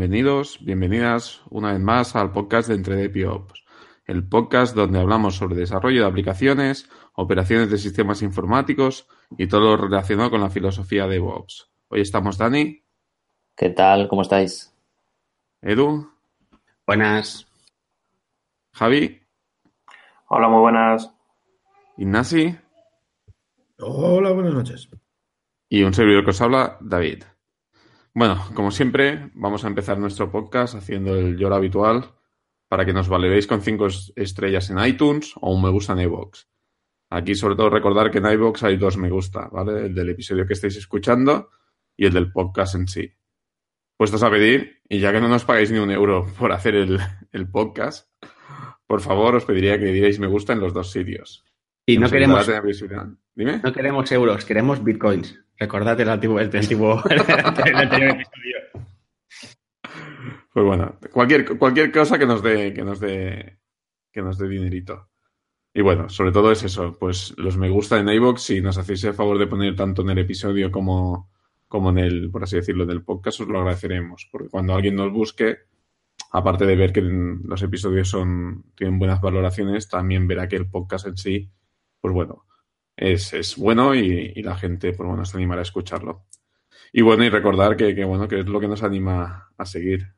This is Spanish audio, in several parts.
Bienvenidos, bienvenidas una vez más al podcast de Entre Ops, el podcast donde hablamos sobre desarrollo de aplicaciones, operaciones de sistemas informáticos y todo lo relacionado con la filosofía de DevOps. Hoy estamos Dani. ¿Qué tal? ¿Cómo estáis? Edu. Buenas. Javi. Hola, muy buenas. Ignasi. Hola, buenas noches. Y un servidor que os habla, David. Bueno, como siempre, vamos a empezar nuestro podcast haciendo el lloro habitual para que nos valeréis con cinco estrellas en iTunes o un me gusta en iVoox. Aquí, sobre todo, recordar que en iVoox hay dos me gusta, ¿vale? El del episodio que estáis escuchando y el del podcast en sí. Puestos a pedir, y ya que no nos pagáis ni un euro por hacer el, el podcast, por favor, os pediría que le dierais me gusta en los dos sitios. Y no queremos, Dime. no queremos euros, queremos bitcoins. Recordad el antiguo, el antiguo, episodio. Pues bueno, cualquier, cualquier cosa que nos dé, que nos dé, que nos dé dinerito. Y bueno, sobre todo es eso, pues los me gusta en iVoox, si nos hacéis el favor de poner tanto en el episodio como, como en el, por así decirlo, del podcast, os lo agradeceremos. Porque cuando alguien nos busque, aparte de ver que los episodios son, tienen buenas valoraciones, también verá que el podcast en sí, pues bueno, es, es bueno y, y, la gente, pues bueno, se animará a escucharlo. Y bueno, y recordar que, que, bueno, que es lo que nos anima a seguir.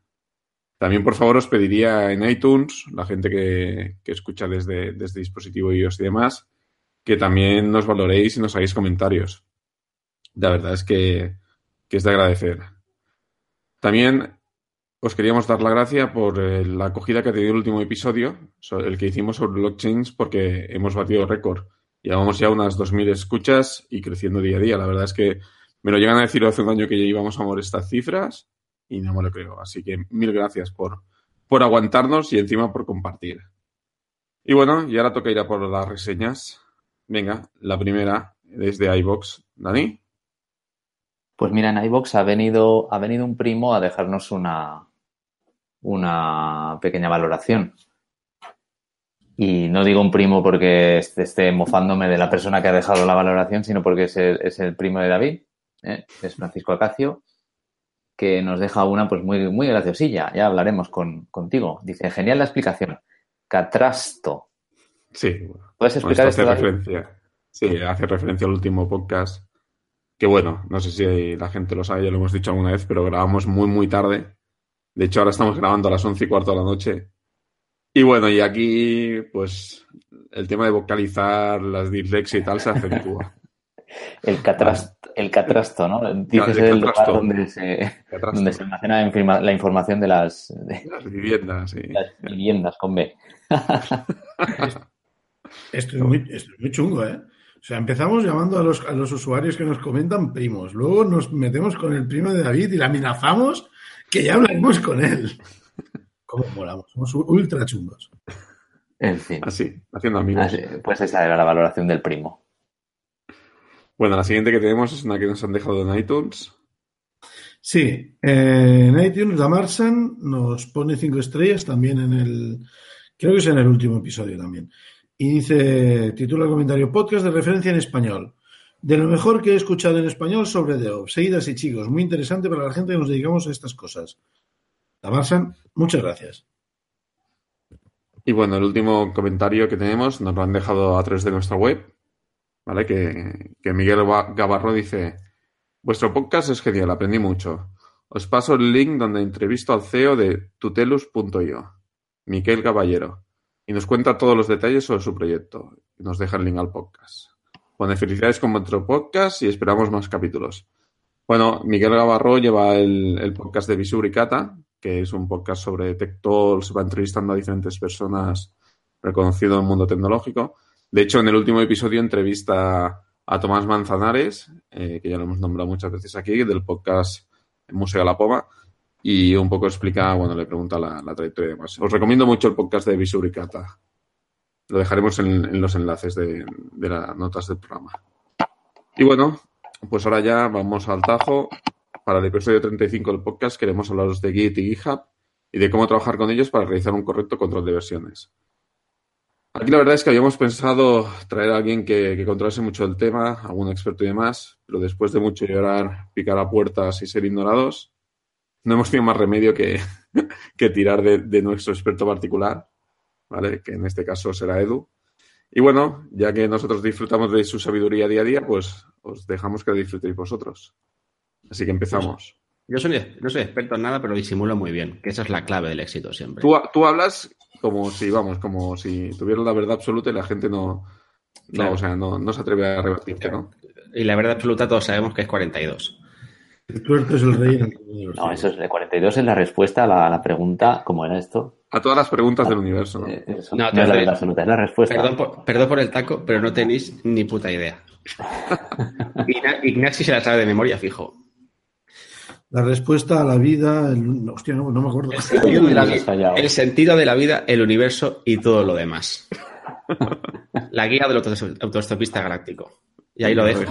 También, por favor, os pediría en iTunes, la gente que, que escucha desde, desde dispositivo iOS y demás, que también nos valoréis y nos hagáis comentarios. La verdad es que, que es de agradecer. También os queríamos dar la gracia por eh, la acogida que ha tenido el último episodio, el que hicimos sobre blockchains, porque hemos batido récord. Llevamos ya unas 2.000 escuchas y creciendo día a día. La verdad es que me lo llegan a decir hace un año que ya íbamos a mover estas cifras y no me lo creo. Así que mil gracias por, por aguantarnos y encima por compartir. Y bueno, y ahora toca ir a por las reseñas. Venga, la primera desde iBox. Dani. Pues mira, en iBox ha venido, ha venido un primo a dejarnos una, una pequeña valoración. Y no digo un primo porque esté mofándome de la persona que ha dejado la valoración, sino porque es el, es el primo de David, ¿eh? es Francisco Acacio, que nos deja una pues muy, muy graciosilla. Ya hablaremos con, contigo. Dice, genial la explicación. Catrasto. Sí. ¿Puedes explicar esto? Hace referencia, sí, hace referencia al último podcast. Que bueno, no sé si la gente lo sabe, ya lo hemos dicho alguna vez, pero grabamos muy, muy tarde. De hecho, ahora estamos grabando a las once y cuarto de la noche y bueno, y aquí, pues, el tema de vocalizar las dislexia y tal se acentúa. el, catrasto, el catrasto, ¿no? Dices no, el, el lugar donde se, donde se almacena la información de las, de, las viviendas, sí. Las viviendas con B. esto, es muy, esto es muy chungo, ¿eh? O sea, empezamos llamando a los, a los usuarios que nos comentan primos. Luego nos metemos con el primo de David y le amenazamos que ya hablaremos con él. ¿Cómo molamos? Somos ultra chungos. En fin. Así, haciendo amigos. Así, pues esa era la valoración del primo. Bueno, la siguiente que tenemos es una que nos han dejado en iTunes. Sí, eh, en iTunes Damarsan nos pone cinco estrellas también en el, creo que es en el último episodio también. Y dice, titula el comentario, podcast de referencia en español. De lo mejor que he escuchado en español sobre DevOps. Seguidas y chicos, muy interesante para la gente que nos dedicamos a estas cosas. Muchas gracias. Y bueno, el último comentario que tenemos nos lo han dejado a través de nuestra web, ¿vale? Que, Miguel Gavarro dice, vuestro podcast es genial, aprendí mucho. Os paso el link donde entrevisto al CEO de tutelus.io, Miquel Caballero, y nos cuenta todos los detalles sobre su proyecto. Nos deja el link al podcast. Pone felicidades con vuestro podcast y esperamos más capítulos. Bueno, Miguel Gavarro lleva el, el podcast de Visubricata, que es un podcast sobre Tech Talks, va entrevistando a diferentes personas reconocidas en el mundo tecnológico. De hecho, en el último episodio entrevista a Tomás Manzanares, eh, que ya lo hemos nombrado muchas veces aquí, del podcast Museo la Poma, y un poco explica, bueno, le pregunta la, trayectoria y demás. Os recomiendo mucho el podcast de Visubricata. Lo dejaremos en, en los enlaces de, de las notas del programa. Y bueno, pues ahora ya vamos al tajo para el episodio 35 del podcast queremos hablaros de Git y GitHub y de cómo trabajar con ellos para realizar un correcto control de versiones. Aquí la verdad es que habíamos pensado traer a alguien que, que controlase mucho el tema, algún experto y demás, pero después de mucho llorar, picar a puertas y ser ignorados, no hemos tenido más remedio que, tirar de, nuestro experto particular, ¿vale? Que en este caso será Edu. Y bueno, ya que nosotros disfrutamos de su sabiduría día a día, pues os dejamos que disfrutéis vosotros. Así que empezamos. Yo soy, no soy experto en nada, pero disimulo muy bien, que esa es la clave del éxito siempre. Tú, tú hablas como si, vamos, como si tuvieras la verdad absoluta y la gente no, no Claro. o sea, no, no se atreve a rebatirte, ¿no? Y la verdad absoluta todos sabemos que es 42. El tuerto es el rey el. No, eso es de 42 es la respuesta a la, a la pregunta, ¿cómo era esto? A todas las preguntas del universo, ¿no? Eh, eso No, no, es la verdad absoluta, es la respuesta. Perdón por, perdón por el taco, pero no tenéis ni puta idea. Igna- Ignasi se la sabe de memoria, fijo. La respuesta a la vida. el- no, hostia, no, no me acuerdo. El sentido, de la, Has fallado. el sentido de la vida, el universo y todo lo demás. La guía del auto- autoestopista galáctico. Y ahí lo dejo.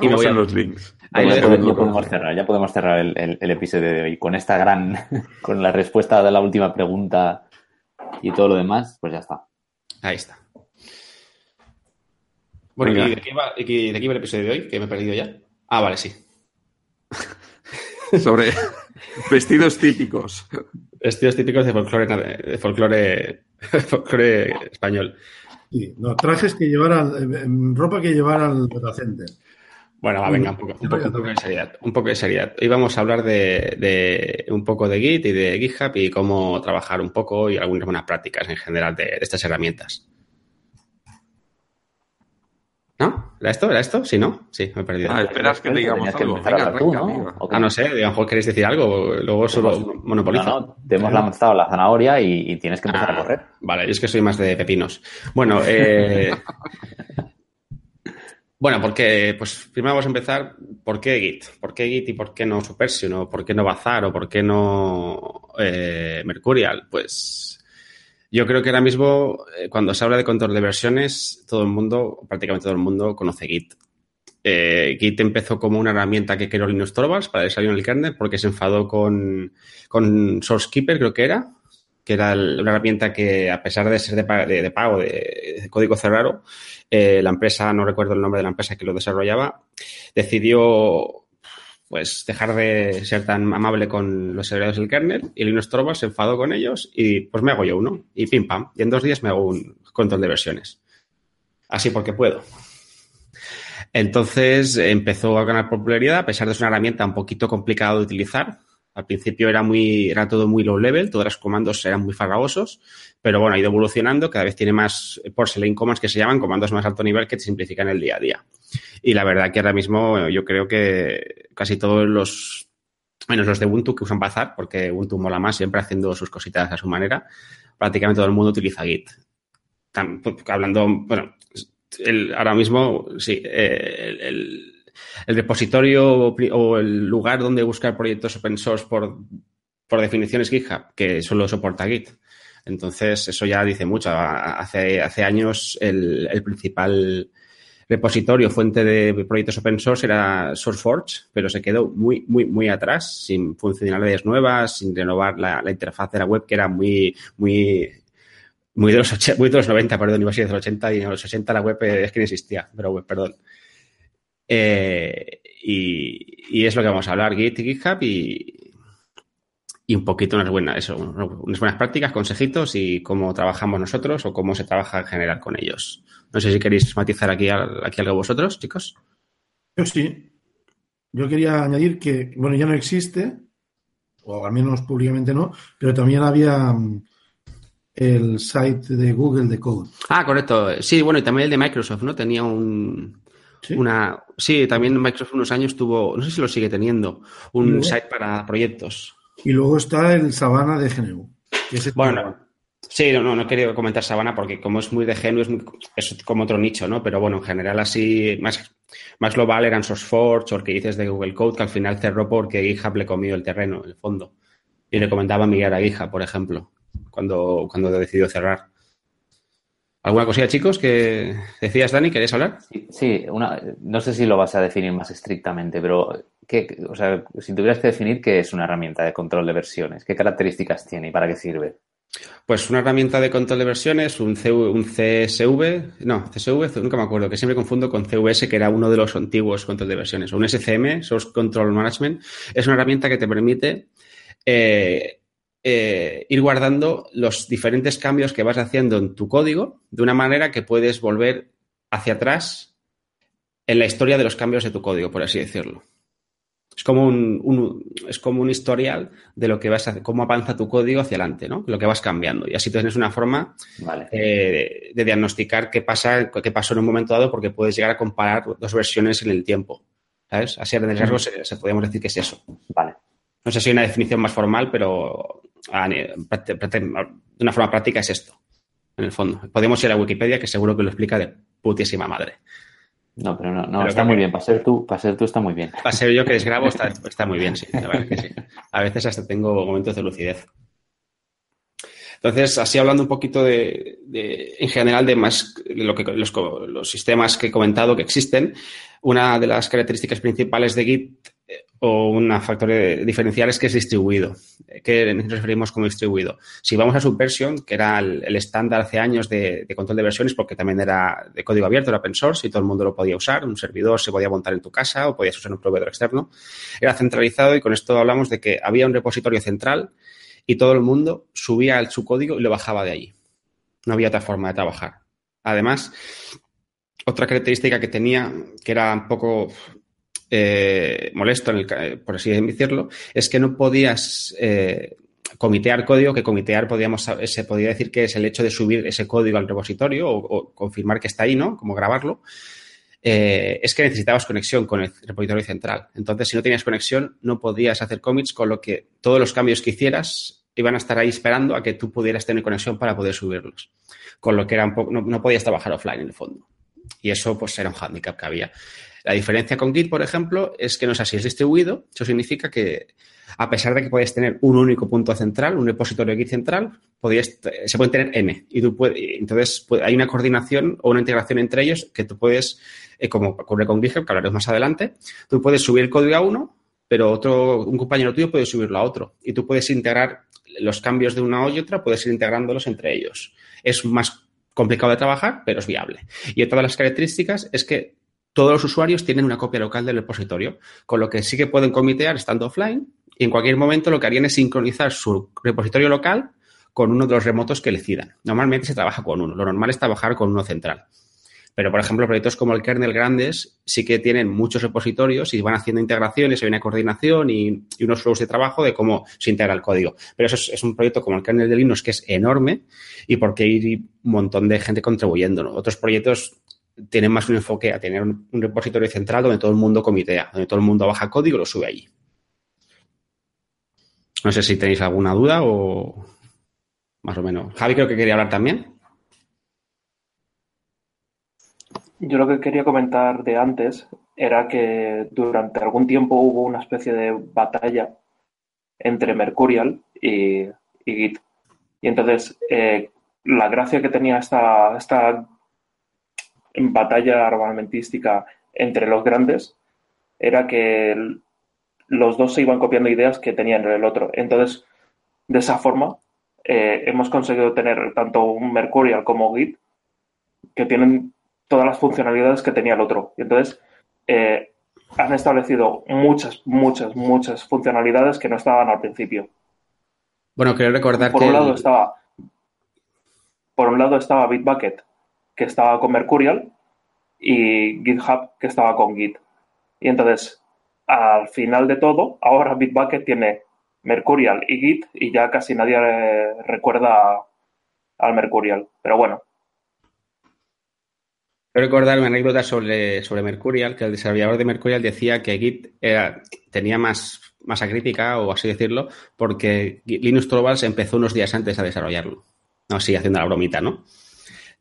Y me voy a- los links. Ahí ya, lo dejo. podemos, ya podemos cerrar, ya podemos cerrar el, el- el episodio de hoy. Con esta gran, con la respuesta de la última pregunta y todo lo demás, pues ya está. Ahí está. Bueno, Venga. ¿y de qué, va, de qué va el episodio de hoy? Que me he perdido ya. Ah, vale, sí. Sobre vestidos típicos. Estilos típicos de folclore, de folclore, folclore español. Sí, no, trajes que llevaran. eh, ropa que llevara al Center. Bueno, va, venga, un poco, un poco- un poco de seriedad. Un poco de seriedad. Hoy vamos a hablar de, de un poco de Git y de GitHub y cómo trabajar un poco y algunas buenas prácticas en general de, de estas herramientas. ¿No? ¿Era esto? ¿Era esto? Sí, ¿no? Sí, me he perdido. Ah, esperas que te digamos que algo. empezar a Venga, tú, ¿no? Ah, no sé, a lo mejor queréis decir algo, luego solo No, monopolizo. no, te hemos lanzado la zanahoria y, y tienes que empezar a Ah, correr. Vale, yo es que soy más de pepinos. Bueno, eh, bueno, porque, pues primero vamos a empezar, ¿por qué Git? ¿Por qué Git y por qué no Subversion? ¿O por qué no Bazar? ¿O por qué no eh, Mercurial? Pues yo creo que ahora mismo, eh, cuando se habla de control de versiones, todo el mundo, prácticamente todo el mundo, conoce Git. Eh, Git empezó como una herramienta que creó Linus Torvalds para desarrollar el kernel porque se enfadó con, con SourceKeeper, creo que era, que era una herramienta que, a pesar de ser de, de- de pago, de, de código cerrado, eh, la empresa, no recuerdo el nombre de la empresa que lo desarrollaba, decidió pues dejar de ser tan amable con los servidores del kernel y Linus Torvalds se enfadó con ellos y pues me hago yo uno. Y pim pam. Y en dos días me hago un control de versiones. Así porque puedo. Entonces empezó a ganar popularidad a pesar de ser una herramienta un poquito complicada de utilizar. Al principio era muy era todo muy low level todos los comandos eran muy farragosos pero bueno ha ido evolucionando cada vez tiene más porcelain commands que se llaman comandos más alto nivel que te simplifican el día a día y la verdad que ahora mismo yo creo que casi todos los, menos los de Ubuntu que usan Bazar, porque Ubuntu mola más siempre haciendo sus cositas a su manera, prácticamente todo el mundo utiliza Git. Hablando, bueno, el- ahora mismo, sí, el, repositorio o el lugar donde buscar proyectos open source por, por definición es GitHub, que solo soporta Git. Entonces, eso ya dice mucho. Hace, hace años el, el principal repositorio, fuente de proyectos open source era SourceForge, pero se quedó muy, muy, muy atrás, sin funcionalidades nuevas, sin renovar la, interfaz de la web, que era muy, muy, muy de los, och- muy de los 90, perdón, iba a ser de los 80 y en los 80 la web eh, es que no existía, pero web, perdón. Eh, y, y es lo que vamos a hablar, Git y GitHub y, y un poquito unas buenas, eso, unas buenas prácticas, consejitos y cómo trabajamos nosotros o cómo se trabaja en general con ellos. No sé si queréis matizar aquí, aquí algo vosotros, chicos. Yo sí. Yo quería añadir que, bueno, ya no existe, o al menos públicamente no, pero también había mm, el site de Google de Code. Ah, correcto. Sí, bueno, y también el de Microsoft, ¿no? Tenía un, ¿sí? una... Sí, también Microsoft unos años tuvo, no sé si lo sigue teniendo, un site para proyectos. Y luego está el Sabana de GNU. Que Bueno, no. Sí, no, no, no quería comentar Sabana porque como es muy de GNU es, es como otro nicho, ¿no? Pero bueno, en general así, más, más global eran SourceForge o el que dices de Google Code, que al final cerró porque GitHub le comió el terreno, el fondo. Y le comentaba migrar a GitHub, por ejemplo, cuando, cuando decidió cerrar. ¿Alguna cosilla, chicos, que decías, Dani? ¿Querías hablar? Sí, sí, una, no sé si lo vas a definir más estrictamente, pero ¿qué, o sea, si tuvieras que definir qué es una herramienta de control de versiones, qué características tiene y para qué sirve. Pues una herramienta de control de versiones, un, CV un CSV, no, CSV, nunca me acuerdo, que siempre confundo con CVS, que era uno de los antiguos control de versiones, o un SCM, Source Control Management, es una herramienta que te permite eh, eh, ir guardando los diferentes cambios que vas haciendo en tu código de una manera que puedes volver hacia atrás en la historia de los cambios de tu código, por así decirlo. Es como un, es como un historial de lo que vas a, cómo avanza tu código hacia adelante, ¿no? Lo que vas cambiando. Y así tienes una forma eh, de diagnosticar qué pasa, qué pasó en un momento dado, porque puedes llegar a comparar dos versiones en el tiempo. ¿Sabes? Así a grandes rasgos se, se, podríamos decir que es eso. Vale. No sé si hay una definición más formal, pero de una forma práctica es esto, en el fondo. Podemos ir a Wikipedia, que seguro que lo explica de putísima madre. No, pero no, no está muy bien. Para ser tú, para ser tú está muy bien. Para ser yo que desgrabo está, está muy bien, sí, la verdad que sí. A veces hasta tengo momentos de lucidez. Entonces, así hablando un poquito de, de en general de más lo que los, los, sistemas que he comentado que existen, una de las características principales de Git o una factor diferencial es que es distribuido. ¿Qué nos referimos como distribuido? Si vamos a Subversion, que era el, estándar hace años de, de, control de versiones, porque también era de código abierto, era open source y todo el mundo lo podía usar, un servidor se podía montar en tu casa o podías usar un proveedor externo, era centralizado y con esto hablamos de que había un repositorio central y todo el mundo subía su código y lo bajaba de allí. No había otra forma de trabajar. Además, otra característica que tenía, que era un poco eh, molesto, en el, por así decirlo, es que no podías eh, comitear código, que comitear podíamos, se podía decir que es el hecho de subir ese código al repositorio o, confirmar que está ahí, ¿no? Como grabarlo. Eh, es que necesitabas conexión con el repositorio central. Entonces, si no tenías conexión, no podías hacer commits, con lo que todos los cambios que hicieras iban a estar ahí esperando a que tú pudieras tener conexión para poder subirlos. Con lo que era un no, no podías trabajar offline en el fondo. Y eso, pues, era un handicap que había. La diferencia con Git, por ejemplo, es que no es así, es distribuido. Eso significa que, a pesar de que puedes tener un único punto central, un repositorio Git central, podías, se pueden tener N. Y tú puedes, entonces hay una coordinación o una integración entre ellos que tú puedes, eh, como ocurre con GitHub, que hablaremos más adelante, tú puedes subir el código a uno, pero otro, un compañero tuyo puede subirlo a otro. Y tú puedes integrar los cambios de una y otra, puedes ir integrándolos entre ellos. Es más complicado de trabajar, pero es viable. Y otra de las características es que todos los usuarios tienen una copia local del repositorio, con lo que sí que pueden comitear estando offline y en cualquier momento lo que harían es sincronizar su repositorio local con uno de los remotos que decidan. Normalmente se trabaja con uno, lo normal es trabajar con uno central. Pero, por ejemplo, proyectos como el kernel grandes sí que tienen muchos repositorios y van haciendo integraciones, hay una coordinación y, unos flows de trabajo de cómo se integra el código. Pero eso es, un proyecto como el kernel de Linux que es enorme y porque hay un montón de gente contribuyendo. Otros proyectos tienen más un enfoque a tener un, repositorio central donde todo el mundo comitea, donde todo el mundo baja código y lo sube allí. No sé si tenéis alguna duda o más o menos. Javi creo que quería hablar también. Yo lo que quería comentar de antes era que durante algún tiempo hubo una especie de batalla entre Mercurial y, Git. Y entonces eh, la gracia que tenía esta batalla armamentística entre los grandes era que los dos se iban copiando ideas que tenían el otro. Entonces, de esa forma, eh, hemos conseguido tener tanto un Mercurial como Git que tienen todas las funcionalidades que tenía el otro. Y entonces, eh, han establecido muchas, muchas, muchas funcionalidades que no estaban al principio. Bueno, quiero recordar por que... Un lado estaba, por un lado estaba Bitbucket, que estaba con Mercurial, y GitHub, que estaba con Git. Y entonces, al final de todo, ahora Bitbucket tiene Mercurial y Git y ya casi nadie recuerda al Mercurial. Pero bueno. Quiero recordar una anécdota sobre, sobre Mercurial, que el desarrollador de Mercurial decía que Git tenía más masa crítica, o así decirlo, porque Linux Torvalds empezó unos días antes a desarrollarlo. No, sí, haciendo la bromita, ¿no?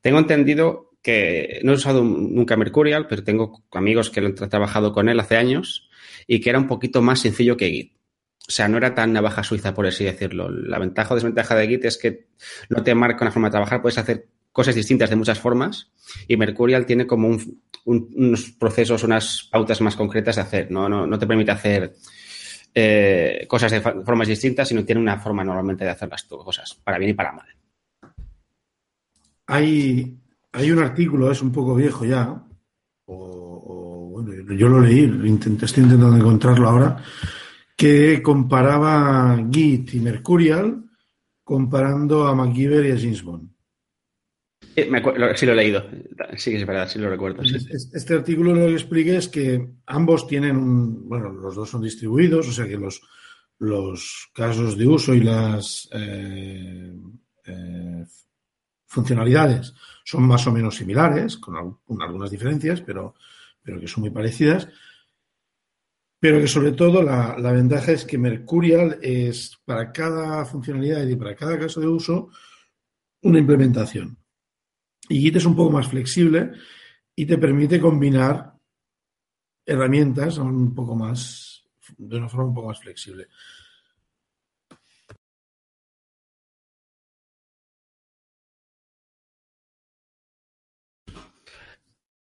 Tengo entendido que no he usado nunca Mercurial, pero tengo amigos que han trabajado con él hace años y que era un poquito más sencillo que Git. O sea, no era tan navaja suiza, por así decirlo. La ventaja o desventaja de Git es que no te marca una forma de trabajar, puedes hacer cosas distintas de muchas formas y Mercurial tiene como un, un, unos procesos, unas pautas más concretas de hacer. No, no, no te permite hacer eh, cosas de formas distintas, sino tiene una forma normalmente de hacer las cosas, para bien y para mal. Hay, hay un artículo, es un poco viejo ya, o, o bueno, yo lo leí, intenté, estoy intentando encontrarlo ahora, que comparaba Git y Mercurial comparando a MacGyver y a James Bond. Eh, sí, lo he leído. Sí, es verdad, sí lo recuerdo. Este artículo lo que explica es que ambos tienen un. Bueno, los dos son distribuidos, o sea que los, los casos de uso y las eh, eh, funcionalidades son más o menos similares, con, algunas diferencias, pero, pero que son muy parecidas. Pero que sobre todo la, ventaja es que Mercurial es para cada funcionalidad y para cada caso de uso una implementación. Y Git es un poco más flexible y te permite combinar herramientas un poco más, de una forma un poco más flexible.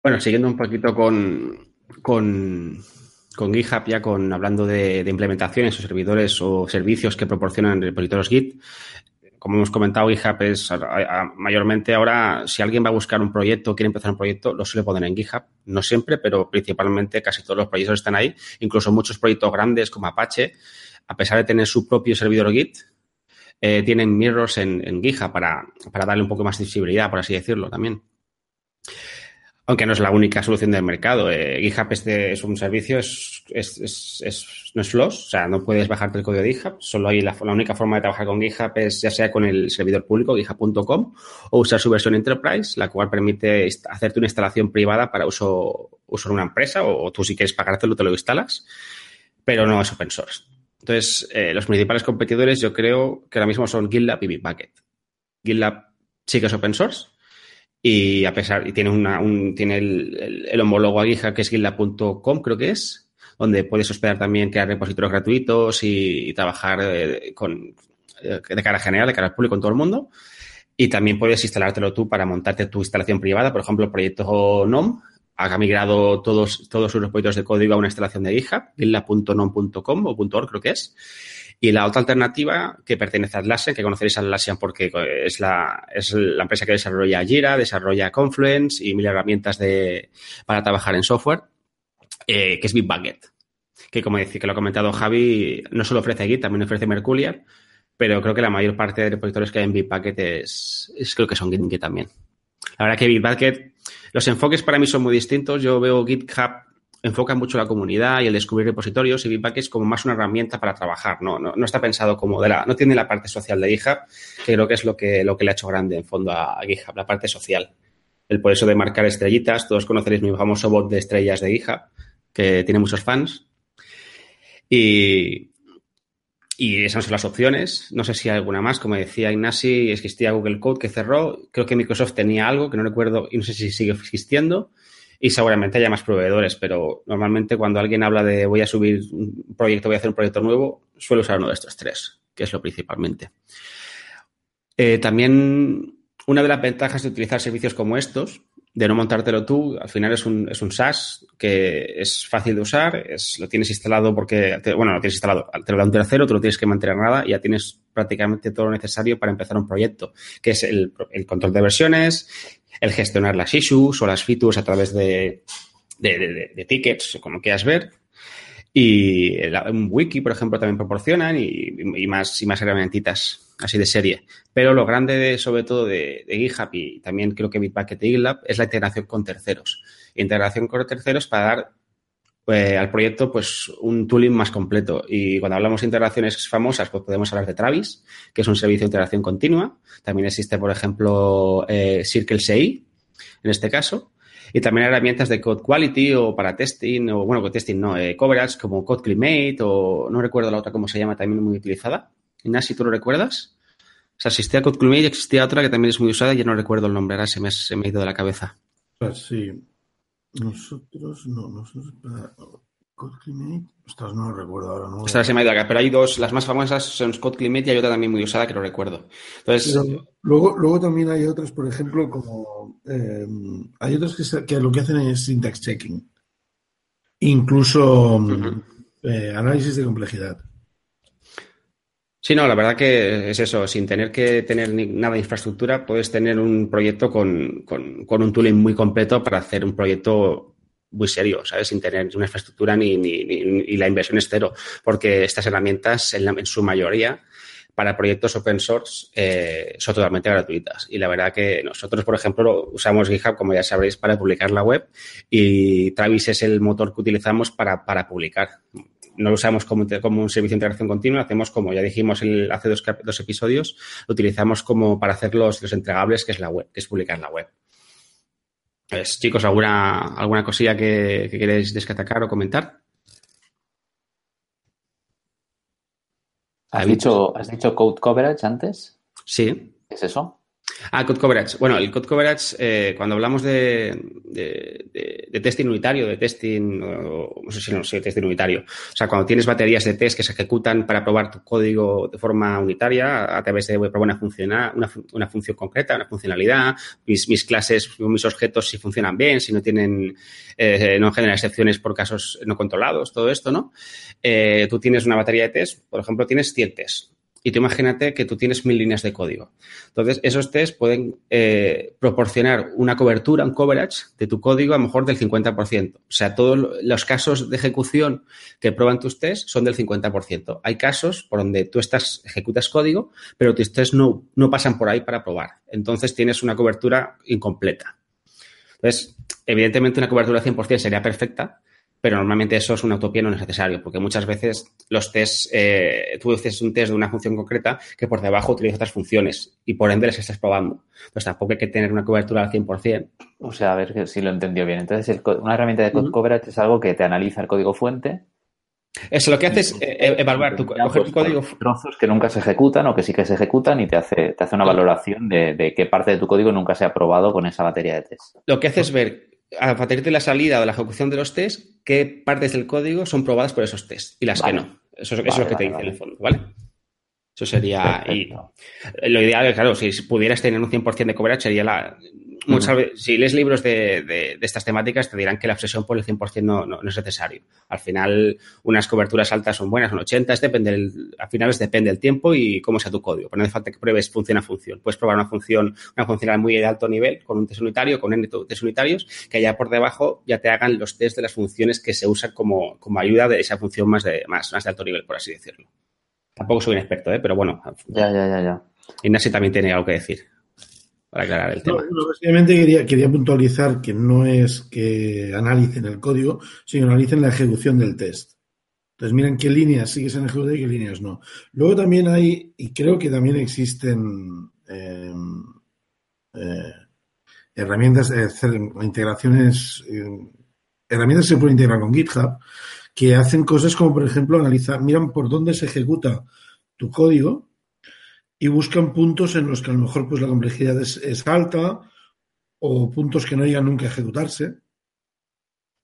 Bueno, siguiendo un poquito con, con, GitHub, ya con hablando de, implementaciones o servidores o servicios que proporcionan repositorios Git, como hemos comentado, GitHub es mayormente ahora, si alguien va a buscar un proyecto, quiere empezar un proyecto, lo suele poner en GitHub. No siempre, pero principalmente casi todos los proyectos están ahí. Incluso muchos proyectos grandes como Apache, a pesar de tener su propio servidor Git, eh, tienen mirrors en, en GitHub para, para darle un poco más de visibilidad, por así decirlo, también aunque no es la única solución del mercado. Eh, GitHub es, un servicio, es, no es FLOSS, o sea, no puedes bajarte el código de GitHub, solo hay la, única forma de trabajar con GitHub es ya sea con el servidor público, github.com, o usar su versión Enterprise, la cual permite hacerte una instalación privada para uso, uso en una empresa, o, tú si quieres pagártelo te lo instalas, pero no es open source. Entonces, eh, los principales competidores yo creo que ahora mismo son GitLab y Bitbucket. GitLab sí que es open source, y a pesar, y tiene una, un, tiene el, el, homólogo a GitHub que es GitLab.com, creo que es, donde puedes hospedar también, crear repositorios gratuitos y, trabajar eh, con, eh, de cara general, de cara al público en todo el mundo. Y también puedes instalártelo tú para montarte tu instalación privada. Por ejemplo, el proyecto NOM ha migrado todos, todos sus repositorios de código a una instalación de GitHub, github.nom.com o .org creo que es. Y la otra alternativa que pertenece a Atlassian, que conoceréis a Atlassian porque es la, es la empresa que desarrolla Jira, desarrolla Confluence y mil herramientas de, para trabajar en software, eh, que es Bitbucket. Que como decía, que lo ha comentado Javi, no solo ofrece Git, también ofrece Mercurial, pero creo que la mayor parte de repositorios que hay en Bitbucket es, es creo que son Git también. La verdad que Bitbucket, los enfoques para mí son muy distintos. Yo veo GitHub enfoca mucho la comunidad y el descubrir repositorios y Bitbucket es como más una herramienta para trabajar, ¿no? No, no está pensado como de la, no tiene la parte social de GitHub, que creo que es lo que, lo que le ha hecho grande en fondo a, GitHub, la parte social. El por eso de marcar estrellitas, todos conoceréis mi famoso bot de estrellas de GitHub, que tiene muchos fans. Y, y esas son las opciones. No sé si hay alguna más. Como decía Ignasi, existía Google Code que cerró. Creo que Microsoft tenía algo que no recuerdo y no sé si sigue existiendo y seguramente haya más proveedores, pero normalmente cuando alguien habla de voy a subir un proyecto, voy a hacer un proyecto nuevo, suelo usar uno de estos tres, que es lo principalmente. Eh, también una de las ventajas de utilizar servicios como estos, de no montártelo tú, al final es un, es un SaaS que es fácil de usar, es, lo tienes instalado porque, bueno, lo tienes instalado, te lo da un tercero, tú no tienes que mantener nada y ya tienes prácticamente todo lo necesario para empezar un proyecto, que es el, el control de versiones, el gestionar las issues o las features a través de, de, tickets, como quieras ver. Y un wiki, por ejemplo, también proporcionan y, más, y más herramientitas así de serie. Pero lo grande, de, sobre todo, de, GitHub y también creo que Bitbucket y GitLab es la integración con terceros. Integración con terceros para dar eh, al proyecto pues un tooling más completo. Y cuando hablamos de integraciones famosas, pues podemos hablar de Travis, que es un servicio de integración continua. También existe, por ejemplo, eh, Circle CI, en este caso. Y también herramientas de Code Quality o para testing, o bueno, con testing no, eh, coverage como Code Climate o no recuerdo la otra cómo se llama, también muy utilizada. Inasi, ¿tú lo recuerdas? O sea, existía Code Climate y existía otra que también es muy usada y yo no recuerdo el nombre, ahora se me, se me ha ido de la cabeza. Pues sí, nosotros, no, nosotros para Climate, ostras, no lo recuerdo ahora. No Ostras, se me ha ido acá, pero hay dos, las más famosas son Scott Climate y hay otra también muy usada que no recuerdo. Entonces, luego, luego también hay otras, por ejemplo, como eh, hay otras que, que, lo que hacen es syntax checking, incluso eh, análisis de complejidad. Sí, no, la verdad que es eso, sin tener que tener nada de infraestructura, puedes tener un proyecto con, con, un tooling muy completo para hacer un proyecto muy serio, ¿sabes? Sin tener una infraestructura ni, ni, ni, la inversión es cero, porque estas herramientas en, en su mayoría para proyectos open source eh, son totalmente gratuitas. Y la verdad que nosotros, por ejemplo, usamos GitHub, como ya sabréis, para publicar la web y Travis es el motor que utilizamos para, para publicar. No lo usamos como, como, un servicio de integración continua, hacemos como ya dijimos el, hace dos, dos, episodios, lo utilizamos como para hacer los, los entregables, que es la web, que es publicar la web. Pues, chicos, ¿alguna, alguna cosilla que, que queréis descatacar o comentar? ¿Has dicho, ¿Has dicho code coverage antes? Sí. ¿Qué es eso? Ah, code coverage. Bueno, el code coverage, eh, cuando hablamos de, de, de, de, testing unitario, de testing, no sé si no sé, testing unitario. O sea, cuando tienes baterías de test que se ejecutan para probar tu código de forma unitaria a través de probar una, una, una función concreta, una funcionalidad, mis, mis, clases, mis objetos si funcionan bien, si no tienen, eh, no generan excepciones por casos no controlados, todo esto, ¿no? Eh, tú tienes una batería de test, por ejemplo, tienes 100 tests y tú imagínate que tú tienes mil líneas de código. Entonces, esos tests pueden eh, proporcionar una cobertura, un coverage de tu código a lo mejor del 50%. O sea, todos los casos de ejecución que prueban tus tests son del 50%. Hay casos por donde tú estás, ejecutas código, pero tus tests no, no pasan por ahí para probar. Entonces, tienes una cobertura incompleta. Entonces, evidentemente una cobertura 100% sería perfecta, pero normalmente eso es una utopía, no es necesario, porque muchas veces los tests, eh, tú haces un test de una función concreta que por debajo utiliza otras funciones y por ende les estás probando. Pues tampoco hay que tener una cobertura al 100%. O sea, a ver si lo entendió bien. Entonces, el, una herramienta de code uh -huh. coverage es algo que te analiza el código fuente. Eso lo que hace es eh, evaluar tu, coger pues, tu código. Trozos que nunca se ejecutan o que sí que se ejecutan y te hace, te hace una valoración de, de qué parte de tu código nunca se ha probado con esa batería de test. Lo que hace es ver a partir de la salida o la ejecución de los tests, qué partes del código son probadas por esos tests y las vale. que no. Eso, vale, es lo que te dice en el fondo, ¿vale? Eso sería. Y lo ideal, claro, si pudieras tener un 100% de coverage, sería la. Muchas uh -huh. Si lees libros de, de, de, estas temáticas, te dirán que la obsesión por el 100% no, no, no, es necesario. Al final, unas coberturas altas son buenas, son 80, es depende del, al final es depende del tiempo y cómo sea tu código. Pero no hace falta que pruebes función a función. Puedes probar una función, una funcional muy de alto nivel, con un test unitario, con N test unitarios, que allá por debajo ya te hagan los test de las funciones que se usan como, como ayuda de esa función más de, más, más de alto nivel, por así decirlo. Tampoco soy un experto, ¿eh? pero bueno. Ya, ya, ya, ya. Ignacio también tiene algo que decir para aclarar el tema. No, quería, quería puntualizar que no es que analicen el código, sino que analicen la ejecución del test. Entonces miren qué líneas sí que se han ejecutado y qué líneas no. Luego también hay, y creo que también existen eh, eh, herramientas, eh, integraciones, herramientas que se pueden integrar con GitHub, que hacen cosas como, por ejemplo, analizar, miran por dónde se ejecuta tu código y buscan puntos en los que a lo mejor pues la complejidad es, alta o puntos que no llegan nunca a ejecutarse.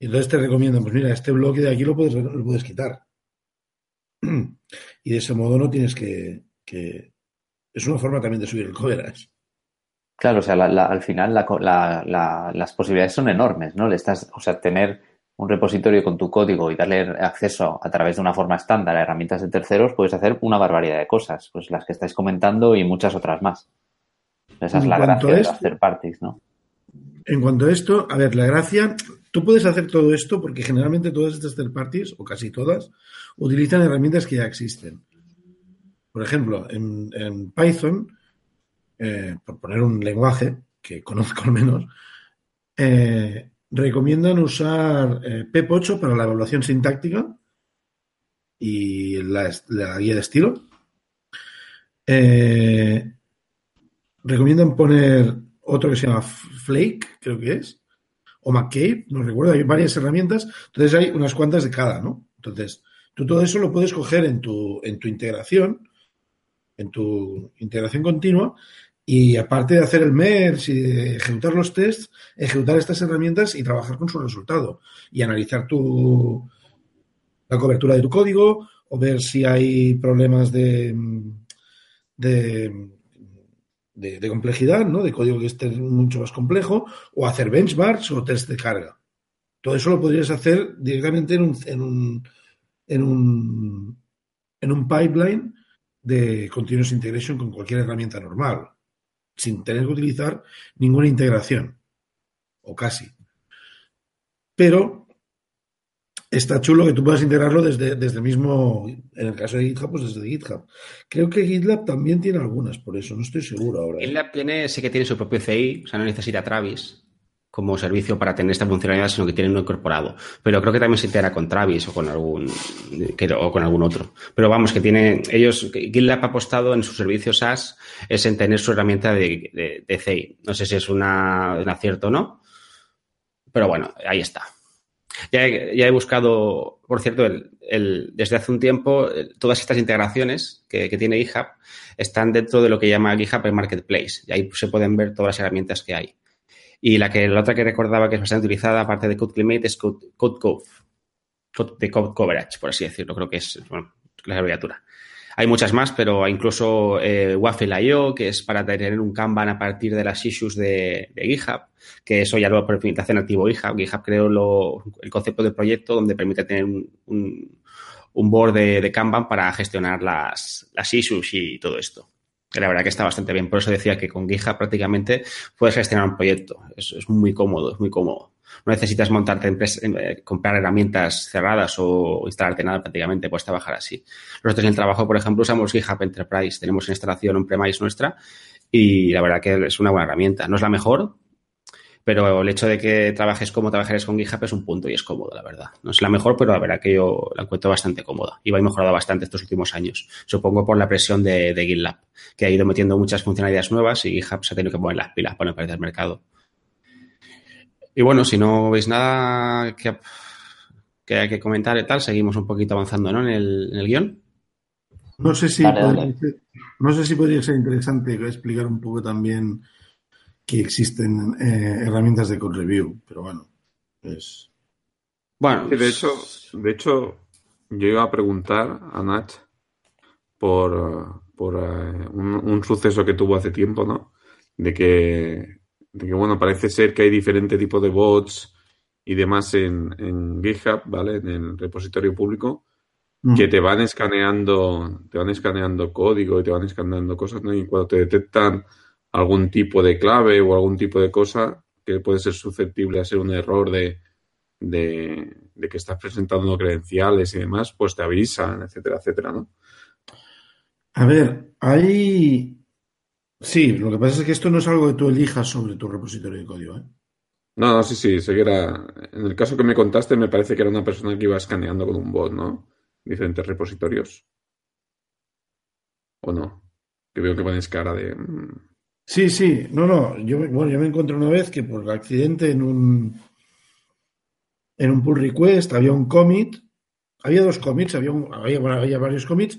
Y entonces te recomiendan, pues mira, este bloque de aquí lo puedes, lo puedes quitar. Y de ese modo no tienes que, que... Es una forma también de subir el coverage. Claro, o sea, la, la, al final la, las posibilidades son enormes, ¿no? Le estás, o sea, tener un repositorio con tu código y darle acceso a través de una forma estándar a herramientas de terceros, puedes hacer una barbaridad de cosas, pues las que estáis comentando y muchas otras más. Esa es la gracia de las third parties, ¿no? En cuanto a esto, a ver, la gracia, tú puedes hacer todo esto porque generalmente todas estas third parties, o casi todas, utilizan herramientas que ya existen. Por ejemplo, en, en Python, eh, por poner un lenguaje que conozco al menos, eh, recomiendan usar eh, PEP8 para la evaluación sintáctica y la, la guía de estilo. Eh, recomiendan poner otro que se llama Flake, creo que es, o McCabe, no recuerdo, hay varias herramientas, entonces hay unas cuantas de cada, ¿no? Entonces, tú todo eso lo puedes coger en tu, en tu integración, en tu integración continua, y aparte de hacer el MERS y de ejecutar los tests, ejecutar estas herramientas y trabajar con su resultado. Y analizar tu, la cobertura de tu código o ver si hay problemas de, de, de, de complejidad, ¿no? de código que esté mucho más complejo, o hacer benchmarks o test de carga. Todo eso lo podrías hacer directamente en un, en un, en un, en un pipeline de continuous integration con cualquier herramienta normal sin tener que utilizar ninguna integración, o casi. pero está chulo que tú puedas integrarlo desde, desde el mismo, en el caso de GitHub, pues desde GitHub. Creo que GitLab también tiene algunas, por eso no estoy seguro ahora. ¿eh? GitLab tiene, sé que tiene su propio CI, o sea, no necesita Travis como servicio para tener esta funcionalidad, sino que tiene uno incorporado. Pero creo que también se integra con Travis o con algún o con algún otro. Pero vamos, que tiene ellos, GitLab ha apostado en su servicio SaaS es en tener su herramienta de, CI. No sé si es una, un acierto o no, pero bueno, ahí está. Ya he, buscado, por cierto, el, desde hace un tiempo, todas estas integraciones que, tiene GitHub están dentro de lo que llama GitHub Marketplace. Y ahí se pueden ver todas las herramientas que hay. Y la, que, la otra que recordaba que es bastante utilizada, aparte de Code Climate, es Code, de Code Coverage, por así decirlo. Creo que es la abreviatura. Hay muchas más, pero incluso eh, Waffle.io, que es para tener un Kanban a partir de las issues de, GitHub, que eso ya lo permite hacer nativo GitHub. GitHub creó el concepto de proyecto donde permite tener un, un, board de, Kanban para gestionar las, las issues y todo esto. La verdad que está bastante bien. Por eso decía que con GitHub prácticamente puedes gestionar un proyecto. es muy cómodo, es muy cómodo no necesitas montarte, eh, comprar herramientas cerradas o instalarte nada prácticamente, puedes trabajar así. Nosotros en el trabajo, por ejemplo, usamos GitHub Enterprise, tenemos instalación on-premise nuestra y la verdad que es una buena herramienta. No es la mejor, pero el hecho de que trabajes como trabajares con GitHub es un punto y es cómodo, la verdad. No es la mejor, pero la verdad que yo la encuentro bastante cómoda y va mejorado bastante estos últimos años. Supongo por la presión de, GitLab, que ha ido metiendo muchas funcionalidades nuevas y GitHub se ha tenido que poner las pilas para no perder el mercado. Y bueno, si no veis nada que, que hay que comentar y tal, seguimos un poquito avanzando ¿no? en, el, en el guion. No sé si podría no sé si podría ser interesante explicar un poco también que existen eh, herramientas de code review, pero bueno, es. Bueno, de hecho, de hecho, yo iba a preguntar a Nach por, por eh, un, suceso que tuvo hace tiempo, ¿no? De que de que, bueno, parece ser que hay diferentes tipos de bots y demás en, en GitHub, ¿vale? En el repositorio público, que te van escaneando, te van escaneando código y te van escaneando cosas, ¿no? Y cuando te detectan algún tipo de clave o algún tipo de cosa que puede ser susceptible a ser un error de, de, de que estás presentando credenciales y demás, pues te avisan, etcétera, etcétera, ¿no? A ver, hay, Sí, lo que pasa es que esto no es algo que tú elijas sobre tu repositorio de código. ¿eh? No, no, sí, sí, sé que era. En el caso que me contaste, me parece que era una persona que iba escaneando con un bot, ¿no? Diferentes repositorios. ¿O no? Que veo que pones cara de. Sí, sí, no, no. Yo, bueno, yo me encontré una vez que por accidente en un. En un pull request había un commit. Había dos commits, había, había, había varios commits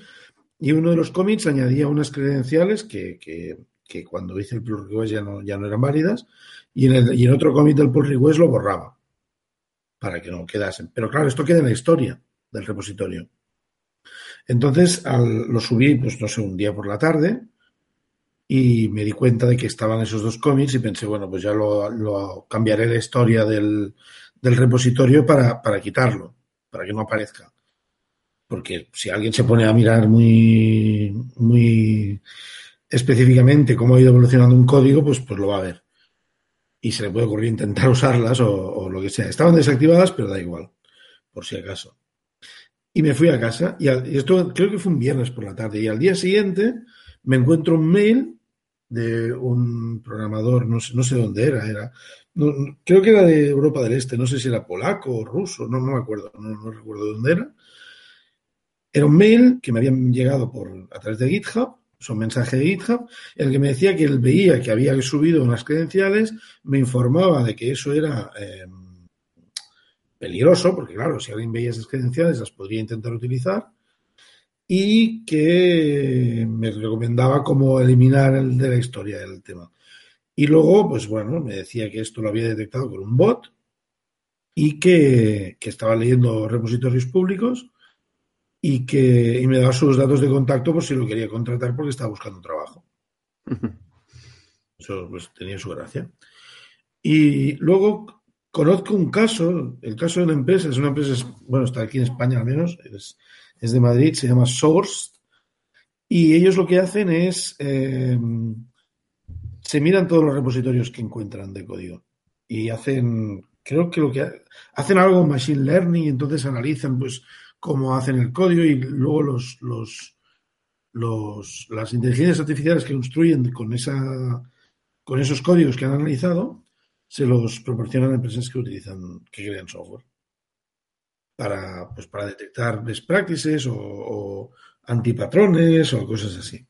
y uno de los commits añadía unas credenciales que, que, cuando hice el pull request ya no, ya no eran válidas y en, el, y en otro commit del pull request lo borraba para que no quedasen. Pero claro, esto queda en la historia del repositorio. Entonces al, lo subí, pues no sé, un día por la tarde y me di cuenta de que estaban esos dos commits y pensé, bueno, pues ya lo, cambiaré la historia del, del repositorio para, para quitarlo, para que no aparezca porque si alguien se pone a mirar muy, muy específicamente cómo ha ido evolucionando un código, pues, pues lo va a ver. Y se le puede ocurrir intentar usarlas o, lo que sea. Estaban desactivadas, pero da igual, por si acaso. Y me fui a casa, y, esto creo que fue un viernes por la tarde, y al día siguiente me encuentro un mail de un programador, no sé, no sé dónde era, era creo que era de Europa del Este, no sé si era polaco o ruso, no, no me acuerdo, no, no recuerdo dónde era, era un mail que me habían llegado por, a través de GitHub, son mensaje de GitHub, en el que me decía que él veía que había subido unas credenciales, me informaba de que eso era em, peligroso, porque claro, si alguien veía esas credenciales las podría intentar utilizar, y que me recomendaba cómo eliminar el de la historia del tema. Y luego, pues bueno, me decía que esto lo había detectado con un bot y que, que estaba leyendo repositorios públicos y que y me daba sus datos de contacto por si lo quería contratar porque estaba buscando trabajo. Eso pues, tenía su gracia. Y luego conozco un caso, el caso de una empresa, es una empresa, bueno, está aquí en España al menos, es, es de Madrid, se llama Source, y ellos lo que hacen es, eh, se miran todos los repositorios que encuentran de código y hacen creo que lo que hacen algo machine learning entonces analizan pues cómo hacen el código y luego los, los, los las inteligencias artificiales que construyen con esa con esos códigos que han analizado se los proporcionan a empresas que utilizan que crean software para pues para detectar best practices o, antipatrones o cosas así.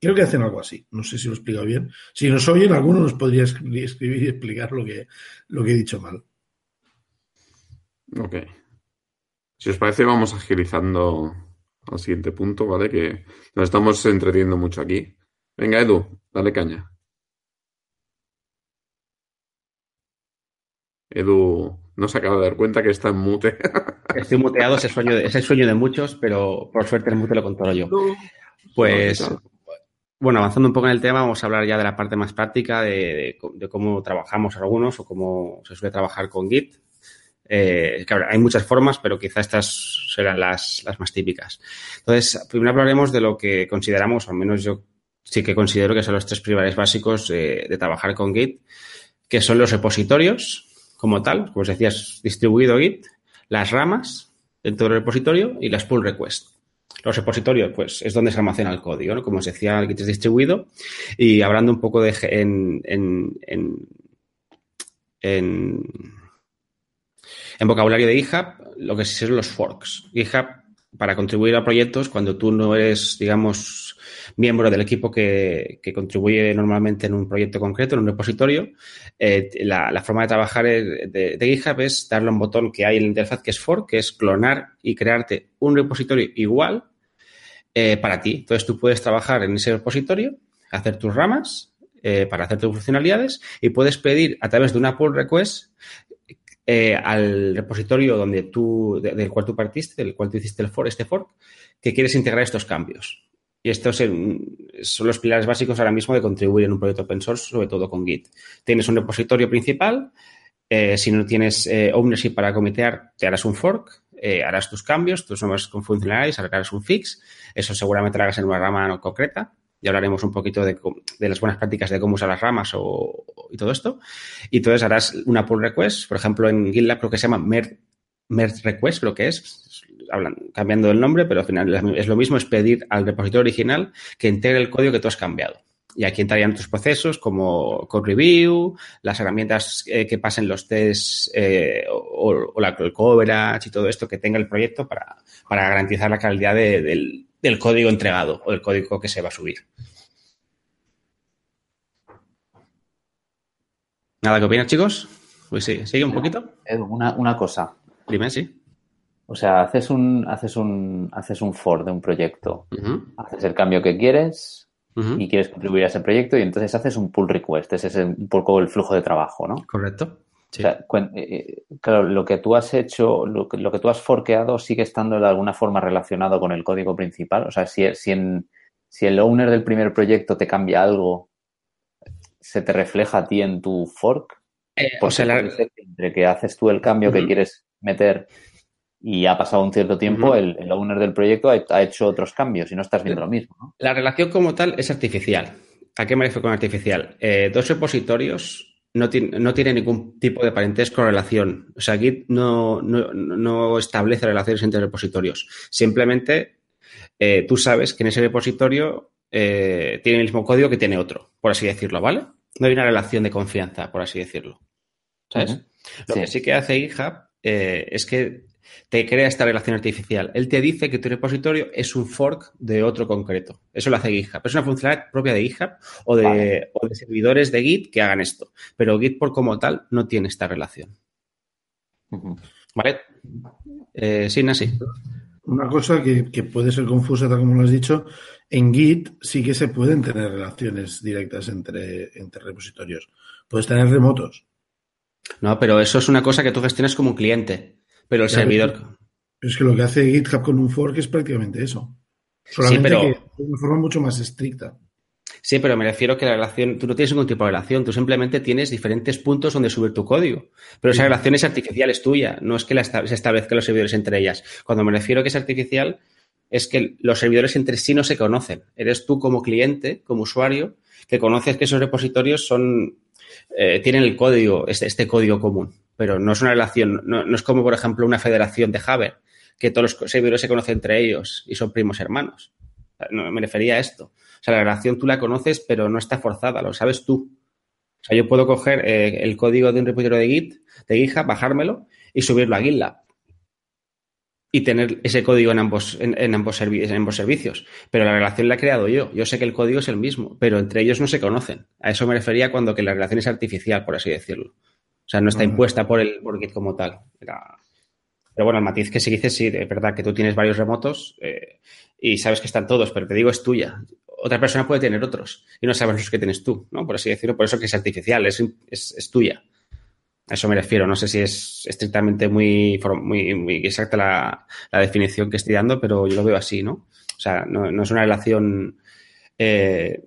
Creo que hacen algo así. No sé si lo he explicado bien. Si nos oyen, alguno nos podría escribir y explicar lo que, lo que he dicho mal. Ok. Si os parece, vamos agilizando al siguiente punto, ¿vale? Que nos estamos entreteniendo mucho aquí. Venga, Edu, dale caña. Edu no se acaba de dar cuenta que está en mute. Estoy muteado, es el sueño de, es el sueño de muchos, pero por suerte el mute lo controlo yo. Pues, bueno, avanzando un poco en el tema, vamos a hablar ya de la parte más práctica de, de, de cómo trabajamos algunos o cómo se suele trabajar con Git. Eh, claro, hay muchas formas, pero quizá estas serán las, las, más típicas. Entonces, primero hablaremos de lo que consideramos, al menos yo sí que considero que son los tres pilares básicos eh, de trabajar con Git, que son los repositorios como tal, como os decías, distribuido Git, las ramas dentro del repositorio y las pull requests. Los repositorios, pues, es donde se almacena el código, ¿no? Como os decía, el Git es distribuido. Y hablando un poco de en, en, en, en, vocabulario de GitHub, lo que son los forks. GitHub, para contribuir a proyectos, cuando tú no eres, digamos, miembro del equipo que, contribuye normalmente en un proyecto concreto, en un repositorio, eh, la, forma de trabajar de, de, GitHub es darle un botón que hay en la interfaz que es fork, que es clonar y crearte un repositorio igual eh, para ti. Entonces tú puedes trabajar en ese repositorio, hacer tus ramas eh, para hacer tus funcionalidades y puedes pedir a través de una pull request eh, al repositorio donde tú, de, del cual tú partiste, del cual tú hiciste el for, este fork, que quieres integrar estos cambios. Y estos son los pilares básicos ahora mismo de contribuir en un proyecto open source, sobre todo con Git. Tienes un repositorio principal, eh, si no tienes eh, ownership para comitear, te harás un fork, eh, harás tus cambios, tus nuevas funcionalidades, harás un fix. Eso seguramente lo hagas en una rama no concreta. Ya hablaremos un poquito de, de, las buenas prácticas de cómo usar las ramas o, y todo esto. Y entonces harás una pull request. Por ejemplo, en GitLab creo que se llama merge, merge request, creo que es. Hablan, cambiando el nombre, pero al final es lo mismo, es pedir al repositorio original que integre el código que tú has cambiado. Y aquí entrarían otros procesos como code review, las herramientas eh, que pasen los tests eh, o, la, el coverage y todo esto que tenga el proyecto para, para garantizar la calidad de, del, del código entregado o del código que se va a subir. ¿Nada que opinas, chicos? Pues sí, sigue un poquito. Una, una cosa. Dime, sí. O sea, haces un, haces un, haces un for de un proyecto, uh -huh. haces el cambio que quieres uh -huh. y quieres contribuir a ese proyecto y entonces haces un pull request. Ese es un poco el flujo de trabajo, ¿no? Correcto. Sí. O sea, eh, claro, lo que tú has hecho, lo que, lo que, tú has forqueado sigue estando de alguna forma relacionado con el código principal. O sea, si, si, en, si el owner del primer proyecto te cambia algo, ¿se te refleja a ti en tu fork? Eh, o sea, la... entre que haces tú el cambio uh -huh. que quieres meter y ha pasado un cierto tiempo, uh -huh. el, el, owner del proyecto ha, ha, hecho otros cambios y no estás viendo lo mismo. ¿no? La relación como tal es artificial. ¿A qué me refiero con artificial? Eh, dos repositorios no tiene, no tiene, ningún tipo de parentesco o relación. O sea, Git no, no, no establece relaciones entre repositorios. Simplemente eh, tú sabes que en ese repositorio eh, tiene el mismo código que tiene otro, por así decirlo, ¿vale? No hay una relación de confianza, por así decirlo. ¿Sabes? Uh -huh. Lo sí. que sí que hace GitHub eh, es que te crea esta relación artificial. Él te dice que tu repositorio es un fork de otro concreto. Eso lo hace GitHub. Es una funcionalidad propia de GitHub o de, vale. o de servidores de Git que hagan esto. Pero Git por como tal no tiene esta relación. Uh -huh. ¿Vale? Eh, sí, Nasi. Una cosa que, que, puede ser confusa, tal como lo has dicho, en Git sí que se pueden tener relaciones directas entre, entre repositorios. Puedes tener remotos. No, pero eso es una cosa que tú gestionas como un cliente. Pero el claro, servidor. Es que lo que hace GitHub con un fork es prácticamente eso. Solamente sí, pero... que de una forma mucho más estricta. Sí, pero me refiero que la relación, tú no tienes ningún tipo de relación, tú simplemente tienes diferentes puntos donde subir tu código. Pero esa relación es artificial, es tuya, no es que la, se establezcan los servidores entre ellas. Cuando me refiero que es artificial, es que los servidores entre sí no se conocen. Eres tú como cliente, como usuario, que conoces que esos repositorios son, eh, tienen el código, este, este código común pero no es una relación, no, es como, por ejemplo, una federación de Haber, que todos los servidores se conocen entre ellos y son primos hermanos. No, me refería a esto. O sea, la relación tú la conoces, pero no está forzada, lo sabes tú. O sea, yo puedo coger eh, el código de un repositorio de Git, de GitHub, bajármelo y subirlo a GitLab. Y tener ese código en ambos, en, en ambos, servi en ambos servicios. Pero la relación la he creado yo. Yo sé que el código es el mismo, pero entre ellos no se conocen. A eso me refería cuando que la relación es artificial, por así decirlo. O sea, no está impuesta por el por Git como tal. Era... Pero bueno, el matiz que se dice, sí, es verdad que tú tienes varios remotos eh, y sabes que están todos, pero te digo, es tuya. Otra persona puede tener otros y no sabes los que tienes tú, ¿no? Por así decirlo, por eso que es artificial, es, es, es tuya. A eso me refiero. No sé si es estrictamente muy, muy, muy exacta la, la, definición que estoy dando, pero yo lo veo así, ¿no? O sea, no, no es una relación eh,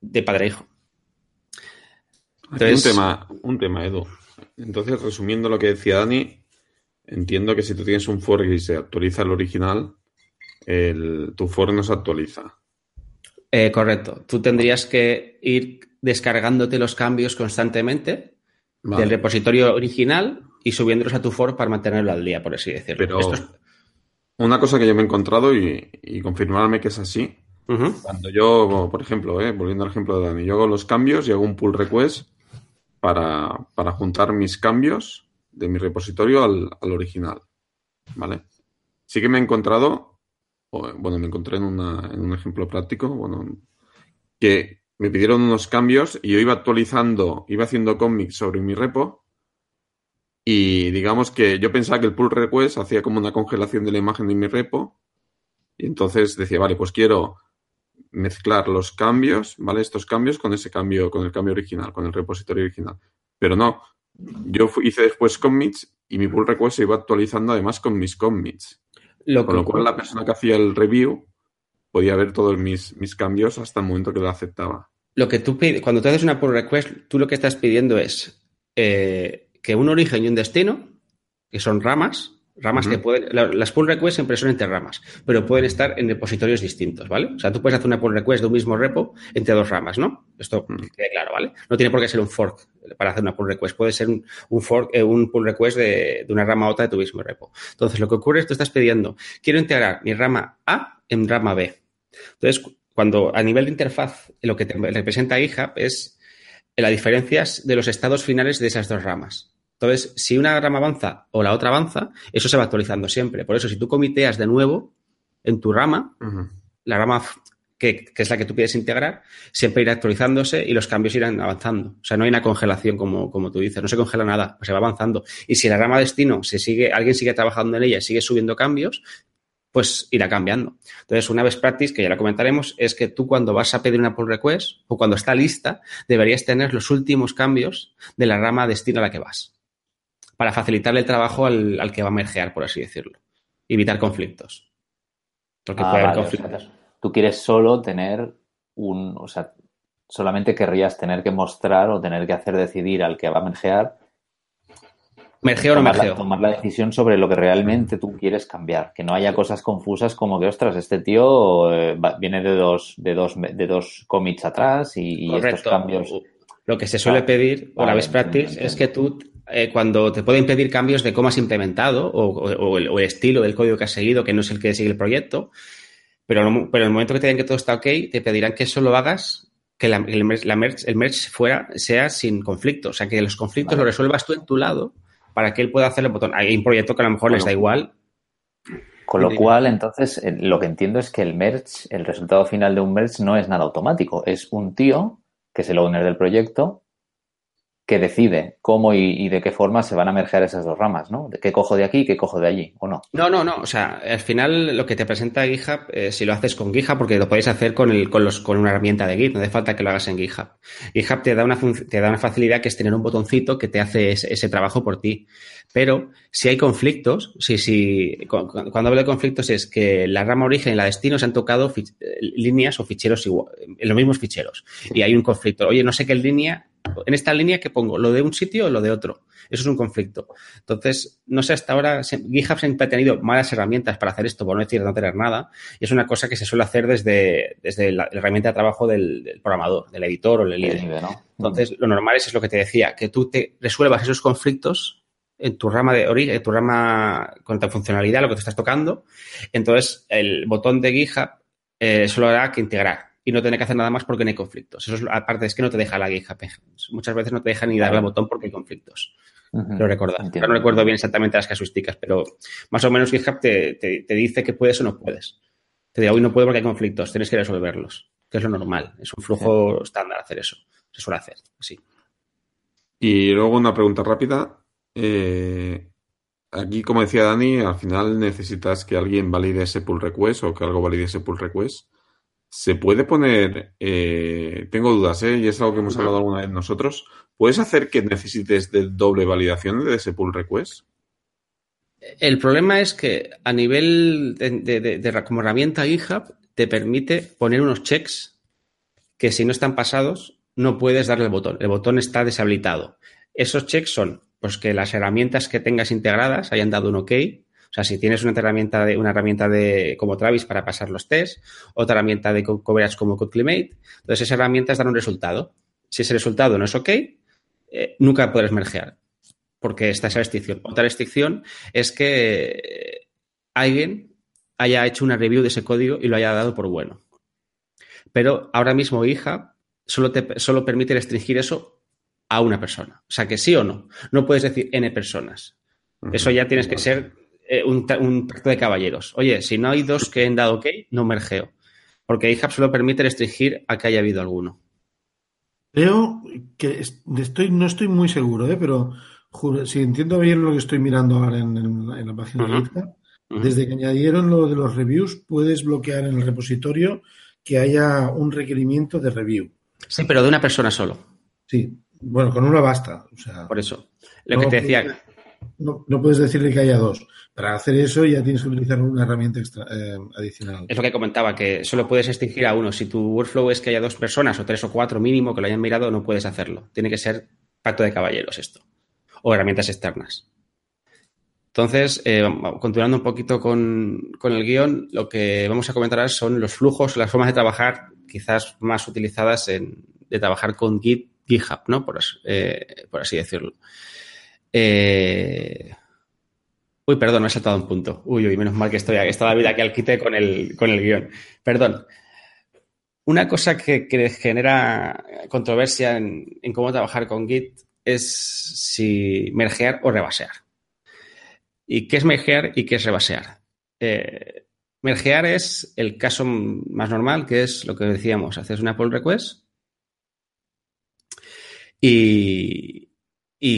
de padre e hijo. Entonces, un tema, un tema, Edu. Entonces, resumiendo lo que decía Dani, entiendo que si tú tienes un for y se actualiza el original, el, tu for no se actualiza. Eh, correcto. Tú tendrías que ir descargándote los cambios constantemente vale. del repositorio original y subiéndolos a tu for para mantenerlo al día, por así decirlo. Pero es... una cosa que yo me he encontrado y, y confirmarme que es así. Uh -huh. Cuando yo, por ejemplo, eh, volviendo al ejemplo de Dani, yo hago los cambios y hago un pull request para, para juntar mis cambios de mi repositorio al, al, original. ¿Vale? Sí que me he encontrado, bueno, me encontré en, en un ejemplo práctico, bueno, que me pidieron unos cambios y yo iba actualizando, iba haciendo cómics sobre mi repo y digamos que yo pensaba que el pull request hacía como una congelación de la imagen de mi repo y entonces decía, vale, pues quiero mezclar los cambios, ¿vale? Estos cambios con ese cambio, con el cambio original, con el repositorio original. Pero no, yo hice después commits y mi pull request se iba actualizando además con mis commits. Lo con lo cual la persona que hacía el review podía ver todos mis, mis cambios hasta el momento que lo aceptaba. Lo que tú pides, cuando tú haces una pull request, tú lo que estás pidiendo es eh, que un origen y un destino, que son ramas, ramas uh -huh. que pueden, las pull requests siempre son entre ramas, pero pueden estar en repositorios distintos, ¿vale? O sea, tú puedes hacer una pull request de un mismo repo entre dos ramas, ¿no? Esto uh -huh. quede claro, ¿vale? No tiene por qué ser un fork para hacer una pull request, puede ser un, un fork, eh, un pull request de, de, una rama a otra de tu mismo repo. Entonces, lo que ocurre es que tú estás pidiendo, quiero integrar mi rama A en rama B. Entonces, cuando a nivel de interfaz lo que te representa GitHub es las diferencias de los estados finales de esas dos ramas. Entonces, si una rama avanza o la otra avanza, eso se va actualizando siempre. Por eso, si tú comiteas de nuevo en tu rama, uh -huh. la rama que, que, es la que tú quieres integrar, siempre irá actualizándose y los cambios irán avanzando. O sea, no hay una congelación como, como tú dices, no se congela nada, pues se va avanzando. Y si la rama destino se sigue, alguien sigue trabajando en ella y sigue subiendo cambios, pues irá cambiando. Entonces, una best practice, que ya la comentaremos, es que tú cuando vas a pedir una pull request o cuando está lista, deberías tener los últimos cambios de la rama destino a la que vas para facilitarle el trabajo al, al, que va a mergear, por así decirlo. Evitar conflictos. Porque ah, puede haber conflictos. O sea, tú quieres solo tener un. O sea, solamente querrías tener que mostrar o tener que hacer decidir al que va a mergear. Mergeo o no mergeo. La, tomar la decisión sobre lo que realmente tú quieres cambiar. Que no haya cosas confusas como que, ostras, este tío eh, va, viene de dos, de dos, de dos commits atrás y, y estos cambios. Lo que se suele pedir, o la best practice, es que tú eh, cuando te pueden pedir cambios de cómo has implementado o, o, o, el, o, el, estilo del código que has seguido, que no es el que sigue el proyecto, pero, pero en el momento que te digan que todo está ok, te pedirán que solo hagas que la, el, la merge, el merge fuera, sea sin conflicto. O sea, que los conflictos vale. los resuelvas tú en tu lado para que él pueda hacer el botón. Hay un proyecto que a lo mejor bueno, les da igual. Con lo cual, entonces, eh, lo que entiendo es que el merge, el resultado final de un merge no es nada automático. Es un tío, que es el owner del proyecto, que decide cómo y, de qué forma se van a merger esas dos ramas, ¿no? ¿De qué cojo de aquí y qué cojo de allí, o no? No, no, no. O sea, al final lo que te presenta GitHub, eh, si lo haces con GitHub, porque lo podéis hacer con, el, con, los, con una herramienta de Git, no hace falta que lo hagas en GitHub. GitHub te da una, te da una facilidad que es tener un botoncito que te hace ese, ese trabajo por ti. Pero si hay conflictos, si, si, cuando hablo de conflictos es que la rama origen y la destino se han tocado líneas o ficheros igual, en los mismos ficheros. Y hay un conflicto. Oye, no sé qué línea en esta línea que pongo, lo de un sitio o lo de otro. Eso es un conflicto. Entonces, no sé, hasta ahora GitHub siempre ha tenido malas herramientas para hacer esto, por no decir no tener nada, y es una cosa que se suele hacer desde, desde la, la herramienta de trabajo del, del, programador, del editor o del líder. ¿no? Entonces, lo normal es, es lo que te decía, que tú te resuelvas esos conflictos en tu rama de origen, en tu rama con tu funcionalidad, lo que te estás tocando. Entonces, el botón de GitHub eh, solo hará que integrar y no tener que hacer nada más porque no hay conflictos. Eso es, aparte, es que no te deja la GitHub. Muchas veces no te deja ni darle al botón porque hay conflictos. lo recuerdas. no recuerdo bien exactamente las casuísticas, pero más o menos GitHub te, te, dice que puedes o no puedes. Te dice, hoy no puedo porque hay conflictos, tienes que resolverlos, que es lo normal. Es un flujo estándar hacer eso. Se suele hacer así. Y luego una pregunta rápida. Eh, aquí, como decía Dani, al final necesitas que alguien valide ese pull request o que algo valide ese pull request. ¿Se puede poner, eh, tengo dudas, ¿eh? y es algo que hemos hablado alguna vez nosotros, ¿puedes hacer que necesites de doble validación de ese pull request? El problema es que a nivel de, como herramienta GitHub te permite poner unos checks que si no están pasados no puedes darle el botón. El botón está deshabilitado. Esos checks son pues que las herramientas que tengas integradas hayan dado un OK. O sea, si tienes una herramienta de, una herramienta de como Travis para pasar los tests, otra herramienta de coverage como CodeClimate, entonces esas herramientas dan un resultado. Si ese resultado no es OK, eh, nunca podrás mergear, porque está esa restricción. Otra restricción es que alguien haya hecho una review de ese código y lo haya dado por bueno. Pero ahora mismo GitHub solo, te, solo permite restringir eso a una persona. O sea, que sí o no. No puedes decir N personas. Eso ya tienes que ser eh, un, pacto de caballeros. Oye, si no hay dos que han dado OK, no mergeo. Porque GitHub solo permite restringir a que haya habido alguno. Creo que estoy, no estoy muy seguro, ¿eh? pero si entiendo bien lo que estoy mirando ahora en, la página de GitHub, desde que añadieron lo de los reviews, puedes bloquear en el repositorio que haya un requerimiento de review. Sí, pero de una persona solo. Sí, bueno, con uno basta. O sea, Por eso. Lo que te decía. No, puedes decirle que haya dos. Para hacer eso ya tienes que utilizar una herramienta extra, eh, adicional. Es lo que comentaba, que solo puedes extingir a uno. Si tu workflow es que haya dos personas o tres o cuatro mínimo que lo hayan mirado, no puedes hacerlo. Tiene que ser pacto de caballeros esto. O herramientas externas. Entonces, eh, continuando un poquito con, el guion, lo que vamos a comentar son los flujos, las formas de trabajar quizás más utilizadas en, de trabajar con Git GitHub, ¿no? Por, eh, por así decirlo. Eh... Uy, perdón, me he saltado un punto. Uy, uy, menos mal que estoy está David aquí al quite con el, con el guion. Perdón. Una cosa que, genera controversia en, cómo trabajar con Git es si mergear o rebasear. ¿Y qué es mergear y qué es rebasear? Eh, mergear es el caso más normal, que es lo que decíamos, haces una pull request y,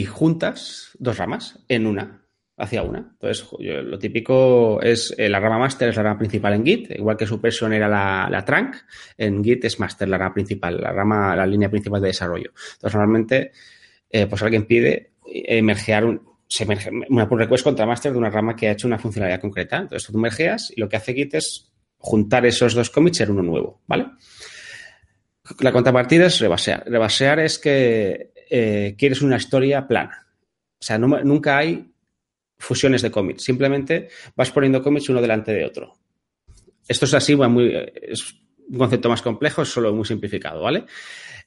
juntas dos ramas en una, hacia una. Entonces, lo típico es eh, la rama master es la rama principal en Git, igual que Superson era la, trunk, en Git es master la rama principal, la rama, la línea principal de desarrollo. Entonces, normalmente, eh, pues alguien pide emergear un, una pull request contra master de una rama que ha hecho una funcionalidad concreta. Entonces, tú mergeas y lo que hace Git es juntar esos dos commits en uno nuevo, ¿vale? La contrapartida es rebasear. Rebasear es que eh, quieres una historia plana. O sea, nunca hay fusiones de cómics. Simplemente vas poniendo cómics uno delante de otro. Esto es así, muy, es un concepto más complejo, solo muy simplificado, ¿vale?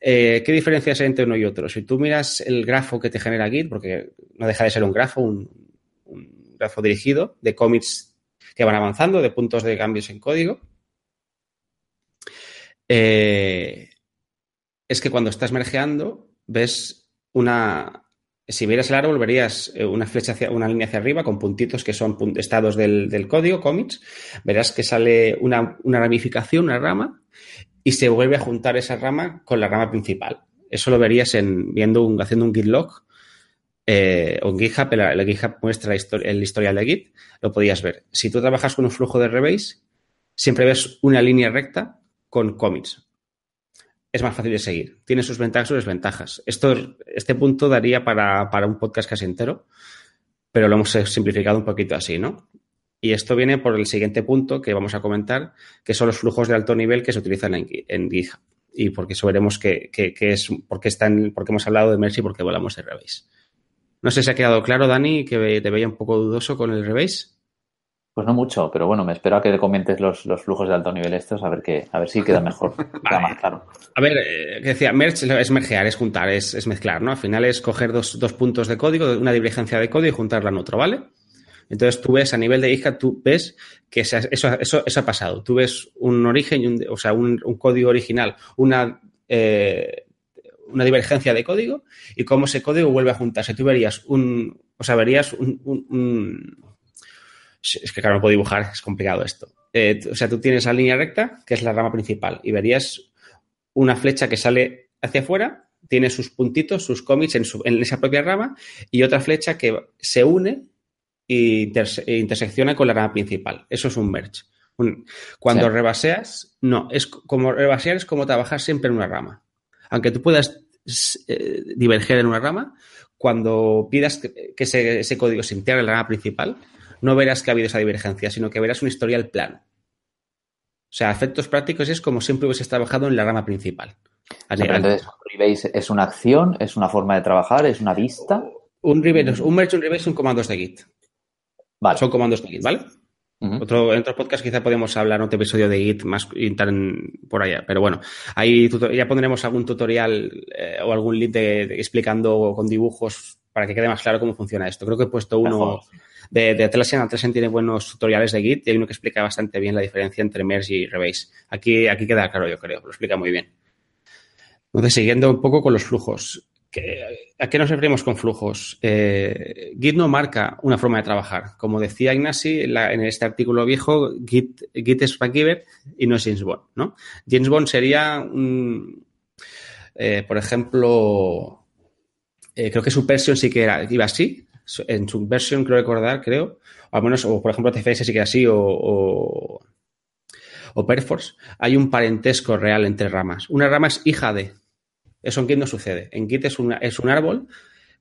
Eh, ¿Qué diferencias hay entre uno y otro? Si tú miras el grafo que te genera Git, porque no deja de ser un grafo, un, grafo dirigido de cómics que van avanzando, de puntos de cambios en código, eh, es que cuando estás mergeando, ves una. Si vieras el árbol, verías eh, una flecha hacia una línea hacia arriba con puntitos que son estados del, código, commits. Verás que sale una, ramificación, una rama, y se vuelve a juntar esa rama con la rama principal. Eso lo verías en, viendo un, haciendo un git log eh, o en GitHub, el, GitHub muestra el historial de Git, lo podías ver. Si tú trabajas con un flujo de rebase, siempre ves una línea recta con commits es más fácil de seguir. Tiene sus ventajas y desventajas. Esto, este punto daría para, un podcast casi entero, pero lo hemos simplificado un poquito así, ¿no? Y esto viene por el siguiente punto que vamos a comentar, que son los flujos de alto nivel que se utilizan en, en GitHub. Y porque eso veremos que, es, por qué, están, porque hemos hablado de Mercy y por qué volamos de Rebase. No sé si ha quedado claro, Dani, que te veía un poco dudoso con el Rebase. Pues no mucho, pero bueno, me espero a que comentes los, los flujos de alto nivel estos, a ver qué, a ver si queda mejor, queda más claro. A ver, eh, que decía, merge es mergear, es juntar, es, es mezclar, ¿no? Al final es coger dos, dos, puntos de código, una divergencia de código y juntarla en otro, ¿vale? Entonces tú ves a nivel de GitHub, tú ves que eso, eso, eso ha pasado. Tú ves un origen, un, o sea, un, un, código original, una, eh, una divergencia de código y cómo ese código vuelve a juntarse. Tú verías un, o sea, verías un, un es que claro, no puedo dibujar, es complicado esto. Eh, o sea, tú tienes la línea recta, que es la rama principal, y verías una flecha que sale hacia afuera, tiene sus puntitos, sus cómics en, su, en esa propia rama, y otra flecha que se une e, interse e intersecciona con la rama principal. Eso es un merge. Un, cuando sí. rebaseas, no, es como rebasear es como trabajar siempre en una rama. Aunque tú puedas eh, diverger en una rama, cuando pidas que, que ese, ese, código se integre en la rama principal, no verás que ha habido esa divergencia, sino que verás un historial plano. O sea, efectos prácticos es como siempre hubieses trabajado en la rama principal. entonces, un rebase es una acción, es una forma de trabajar, es una vista. Un rebase, un merge, un rebase son comandos de Git. Vale. Son comandos de Git, ¿vale? Uh -huh. Otro, en otro podcast quizá podemos hablar en otro episodio de Git más por allá. Pero bueno, ahí ya pondremos algún tutorial eh, o algún link de, de, explicando con dibujos para que quede más claro cómo funciona esto. Creo que he puesto uno de, de Atlassian. Atlassian tiene buenos tutoriales de Git y hay uno que explica bastante bien la diferencia entre merge y rebase. Aquí, aquí queda claro, yo creo. Lo explica muy bien. Entonces, siguiendo un poco con los flujos. ¿A qué nos referimos con flujos? Eh, Git no marca una forma de trabajar. Como decía Ignasi en, la, en este artículo viejo, Git, Git es MacGyver y no es James Bond. ¿no? James Bond sería, un, eh, por ejemplo, eh, creo que su versión sí que era, iba así. En su versión, creo recordar, creo. O al menos, o por ejemplo, TFS sí que era así, o, o, o Perforce. Hay un parentesco real entre ramas. Una rama es hija de, eso en Git no sucede. En Git es, una, es un árbol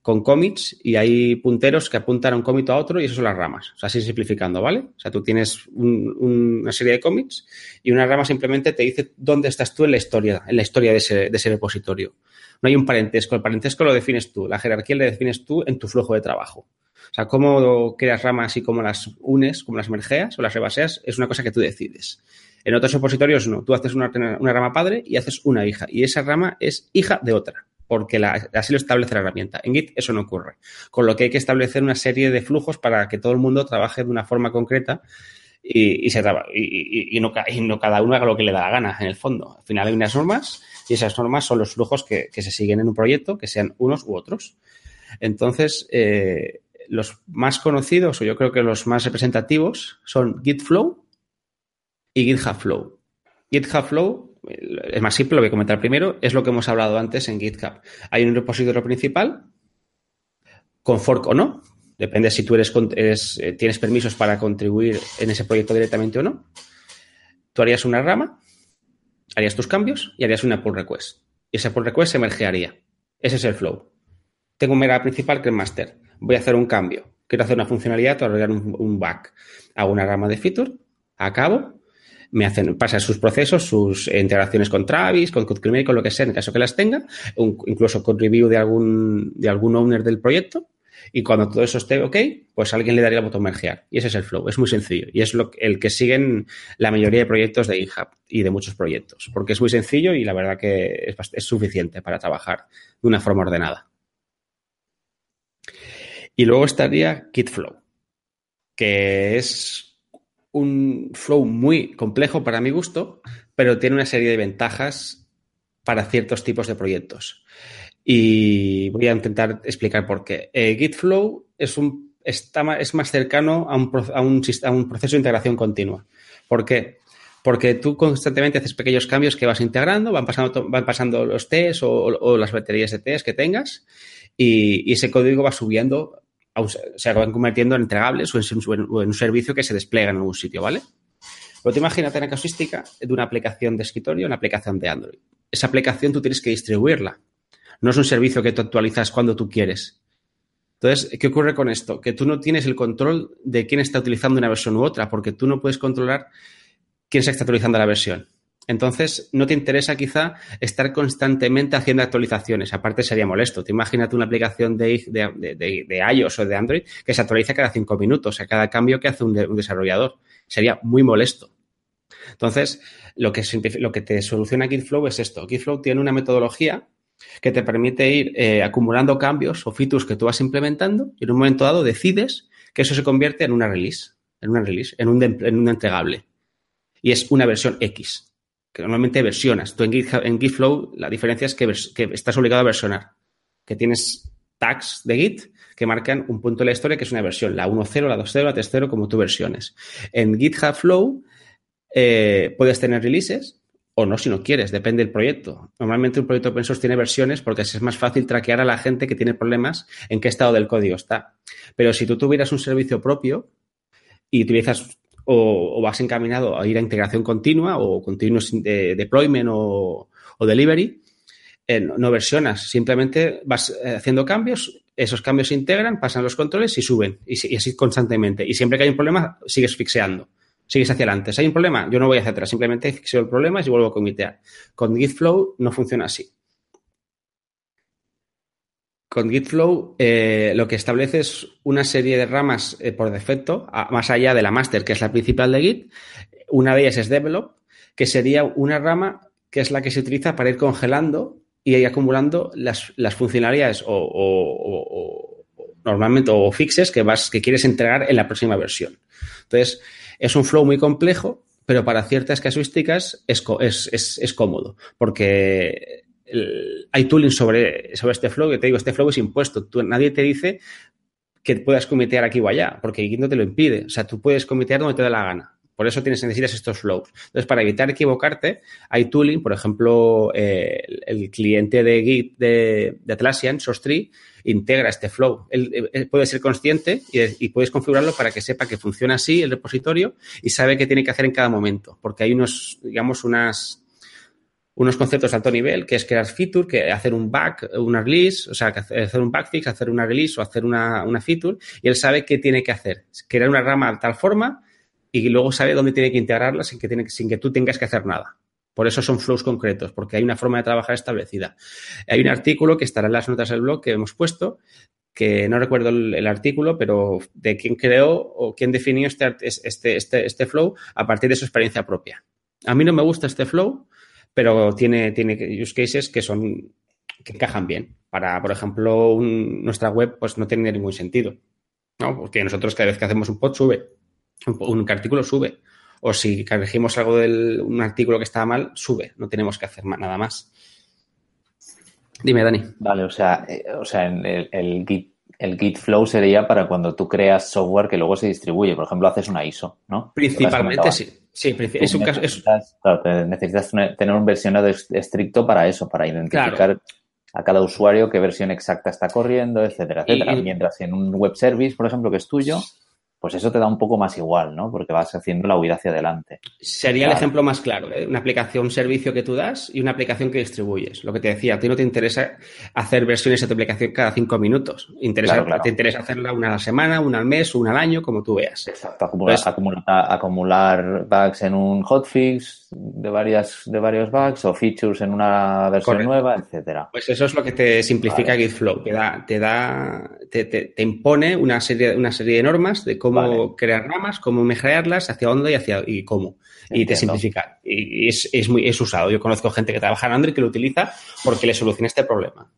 con commits y hay punteros que apuntan a un commit a otro y eso son las ramas. O sea, así simplificando, ¿vale? O sea, tú tienes un, una serie de commits y una rama simplemente te dice dónde estás tú en la historia, en la historia de ese, de ese repositorio. No hay un parentesco. El parentesco lo defines tú. La jerarquía la defines tú en tu flujo de trabajo. O sea, cómo creas ramas y cómo las unes, cómo las mergeas o las rebaseas, es una cosa que tú decides. En otros repositorios no. Tú haces una, una, rama padre y haces una hija. Y esa rama es hija de otra, porque la, así lo establece la herramienta. En Git eso no ocurre. Con lo que hay que establecer una serie de flujos para que todo el mundo trabaje de una forma concreta y, y, se y, y, no, y no cada uno haga lo que le da la gana, en el fondo. Al final hay unas normas y esas normas son los flujos que, se siguen en un proyecto, que sean unos u otros. Entonces, eh, los más conocidos, o yo creo que los más representativos, son Git Flow y GitHub Flow. GitHub Flow, es más simple, lo voy a comentar primero, es lo que hemos hablado antes en GitHub. Hay un repositorio principal, con fork o no, depende si tú eres, eh, tienes permisos para contribuir en ese proyecto directamente o no. Tú harías una rama, harías tus cambios y harías una pull request. Y esa pull request se mergearía. Ese es el flow. Tengo un mega principal que es master. Voy a hacer un cambio. Quiero hacer una funcionalidad o arreglar un, bug. Hago una rama de feature, acabo, me hacen, pasa sus procesos, sus integraciones con Travis, con CodeCreamer, con lo que sea, en caso que las tenga, incluso con review de algún, de algún owner del proyecto. Y cuando todo eso esté ok, pues alguien le daría el botón mergear. Y ese es el flow. Es muy sencillo. Y es lo, el que siguen la mayoría de proyectos de GitHub y de muchos proyectos. Porque es muy sencillo y la verdad que es, es suficiente para trabajar de una forma ordenada. Y luego estaría Kitflow, que es un flow muy complejo para mi gusto, pero tiene una serie de ventajas para ciertos tipos de proyectos. Y voy a intentar explicar por qué. Eh, Gitflow es, un, está, es más cercano a un, a, un, a un proceso de integración continua. ¿Por qué? Porque tú constantemente haces pequeños cambios que vas integrando, van pasando, van pasando los tests o, las baterías de test que tengas y, ese código va subiendo, se van convirtiendo en entregables o en, o en, un servicio que se despliega en algún sitio, ¿vale? Pero te imagínate la casuística de una aplicación de escritorio, una aplicación de Android. Esa aplicación tú tienes que distribuirla. No es un servicio que tú actualizas cuando tú quieres. Entonces, ¿qué ocurre con esto? Que tú no tienes el control de quién está utilizando una versión u otra, porque tú no puedes controlar quién se está actualizando la versión. Entonces, no te interesa quizá estar constantemente haciendo actualizaciones. Aparte, sería molesto. Te imagínate una aplicación de, de, iOS o de Android que se actualiza cada cinco minutos, a cada cambio que hace un, desarrollador. Sería muy molesto. Entonces, lo que, lo que te soluciona Gitflow es esto. Gitflow tiene una metodología que te permite ir eh, acumulando cambios o features que tú vas implementando y en un momento dado decides que eso se convierte en una release, en una release, en un, en un entregable. Y es una versión X, que normalmente versionas. Tú en, en Gitflow la diferencia es que, estás obligado a versionar, que tienes tags de Git que marcan un punto de la historia que es una versión, la 1.0, la 2.0, la 3.0, como tú versiones. En GitHub Flow eh, puedes tener releases o no si no quieres, depende del proyecto. Normalmente un proyecto open source tiene versiones porque es más fácil traquear a la gente que tiene problemas en qué estado del código está. Pero si tú tuvieras un servicio propio y utilizas o, vas encaminado a ir a integración continua o continuous deployment o, delivery, eh, no, versionas, simplemente vas eh, haciendo cambios, esos cambios se integran, pasan los controles y suben, y, así constantemente. Y siempre que hay un problema, sigues fixeando, sigues hacia adelante. Si hay un problema, yo no voy hacia atrás, simplemente fixeo el problema y vuelvo a comitear. Con Gitflow no funciona así. Con Gitflow eh, lo que establece es una serie de ramas eh, por defecto, más allá de la master, que es la principal de Git. Una de ellas es develop, que sería una rama que es la que se utiliza para ir congelando y ir acumulando las, funcionalidades o, normalmente o fixes que vas que quieres entregar en la próxima versión. Entonces, es un flow muy complejo, pero para ciertas casuísticas es, es, es cómodo, porque hay tooling sobre, sobre este flow, que te digo, este flow es impuesto. Tú, nadie te dice que puedas comitear aquí o allá, porque no te lo impide. O sea, tú puedes comitear donde te dé la gana. Por eso tienes, necesitas estos flows. Entonces, para evitar equivocarte, hay tooling, por ejemplo, eh, el, cliente de Git de, Atlassian, SourceTree, integra este flow. Él, puede ser consciente y, y, puedes configurarlo para que sepa que funciona así el repositorio y sabe qué tiene que hacer en cada momento, porque hay unos, digamos, unas unos conceptos de alto nivel, que es crear feature, que hacer un back, una release, o sea, hacer un backfix, hacer una release o hacer una, una feature, y él sabe qué tiene que hacer. Crear una rama de tal forma y luego sabe dónde tiene que integrarla sin que, tiene, sin que tú tengas que hacer nada. Por eso son flows concretos, porque hay una forma de trabajar establecida. Hay un artículo que estará en las notas del blog que hemos puesto, que no recuerdo el, artículo, pero de quién creó o quién definió este, este, este, este flow a partir de su experiencia propia. A mí no me gusta este flow, pero tiene, tiene use cases que son que encajan bien. Para, por ejemplo, nuestra web, pues no tiene ningún sentido. ¿no? Porque nosotros cada vez que hacemos un pod sube, un, artículo sube. O si corregimos algo de un artículo que estaba mal, sube. No tenemos que hacer nada más. Dime, Dani. Vale, o sea, eh, o sea el, el, Git, el Git Flow sería para cuando tú creas software que luego se distribuye. Por ejemplo, haces una ISO, ¿no? Principalmente sí. Sí, es un caso. necesitas tener un versionado estricto para eso, para identificar a cada usuario qué versión exacta está corriendo, etcétera, etcétera. Mientras en un web service, por ejemplo, que es tuyo, pues eso te da un poco más igual, ¿no? Porque vas haciendo la huida hacia adelante. Sería el ejemplo más claro, ¿eh? una aplicación, un servicio que tú das y una aplicación que distribuyes. Lo que te decía, a ti no te interesa hacer versiones de tu aplicación cada cinco minutos. Interesa, Te interesa hacerla una a la semana, una al mes, una al año, como tú veas. Exacto, acumular, acumular, bugs en un hotfix de, varias, de varios bugs o features en una versión nueva, etcétera. Pues eso es lo que te simplifica GitFlow, te da, te da, te, te, impone una serie, una serie de normas de cómo cómo crear ramas, cómo mejorearlas, hacia dónde y hacia y cómo. Y te simplifica. Y es, es, muy, es usado. Yo conozco gente que trabaja en Android que lo utiliza porque le soluciona este problema.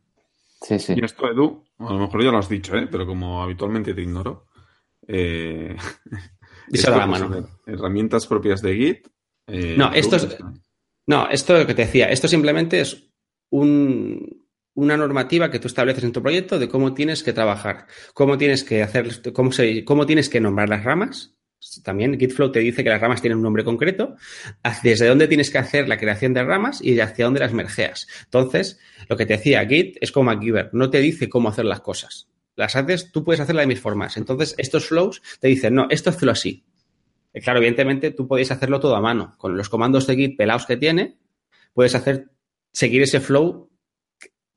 Sí, sí. Y esto, Edu, a lo mejor ya lo has dicho, ¿eh? pero como habitualmente te ignoro. Eh, la mano. Herramientas propias de Git. Eh, no, esto es, no, esto lo que te decía, esto simplemente es un, una normativa que tú estableces en tu proyecto de cómo tienes que trabajar, cómo tienes que hacer, cómo, se, cómo tienes que nombrar las ramas. También Gitflow te dice que las ramas tienen un nombre concreto, desde dónde tienes que hacer la creación de ramas y hacia dónde las mergeas. Entonces, lo que te decía, Git es como MacGyver, no te dice cómo hacer las cosas. Las haces, tú puedes hacerlas de mis formas. Entonces, estos flows te dicen, no, esto hazlo así. Claro, evidentemente tú podéis hacerlo todo a mano. Con los comandos de Git pelados que tiene, puedes hacer, seguir ese flow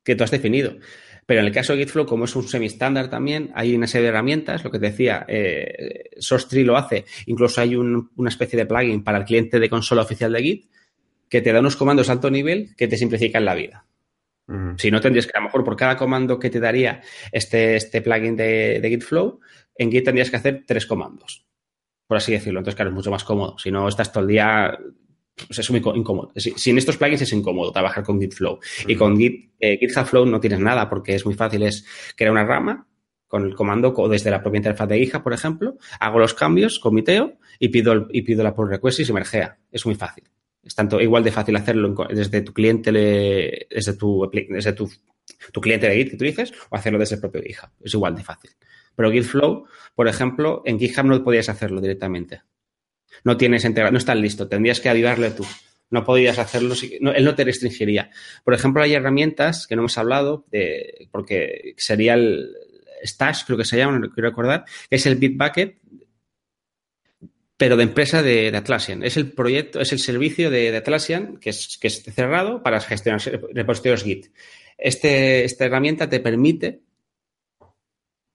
que tú has definido. Pero en el caso de Gitflow, como es un semi-estándar también, hay una serie de herramientas, lo que te decía, eh, SourceTree lo hace, incluso hay una especie de plugin para el cliente de consola oficial de Git, que te da unos comandos de alto nivel que te simplifican la vida. Si no, tendrías que, a lo mejor, por cada comando que te daría este, este plugin de, de Git Flow, en Git tendrías que hacer tres comandos, por así decirlo. Entonces, claro, es mucho más cómodo. Si no, estás todo el día pues es muy incómodo. Sin estos plugins es incómodo trabajar con Git Flow. Y con Git, eh, GitHub Flow no tienes nada porque es muy fácil. Es crear una rama con el comando o desde la propia interfaz de GitHub, por ejemplo, hago los cambios, comiteo y pido, y pido la pull request y se mergea. Es muy fácil. Es tanto igual de fácil hacerlo desde tu cliente, desde, tu, desde tu, tu cliente de Git que tú dices, o hacerlo desde el propio GitHub. Es igual de fácil. Pero Git Flow, por ejemplo, en GitHub no podías hacerlo directamente. No tienes integrado, no estás listo, tendrías que ayudarle tú. No podías hacerlo, él no te restringiría. Por ejemplo, hay herramientas que no hemos hablado, de, porque sería el Stash, creo que se llama, no quiero recordar, que es el Bitbucket, pero de empresa de, Atlassian. Es el proyecto, es el servicio de, Atlassian que es, que es cerrado para gestionar repositorios Git. Este, esta herramienta te permite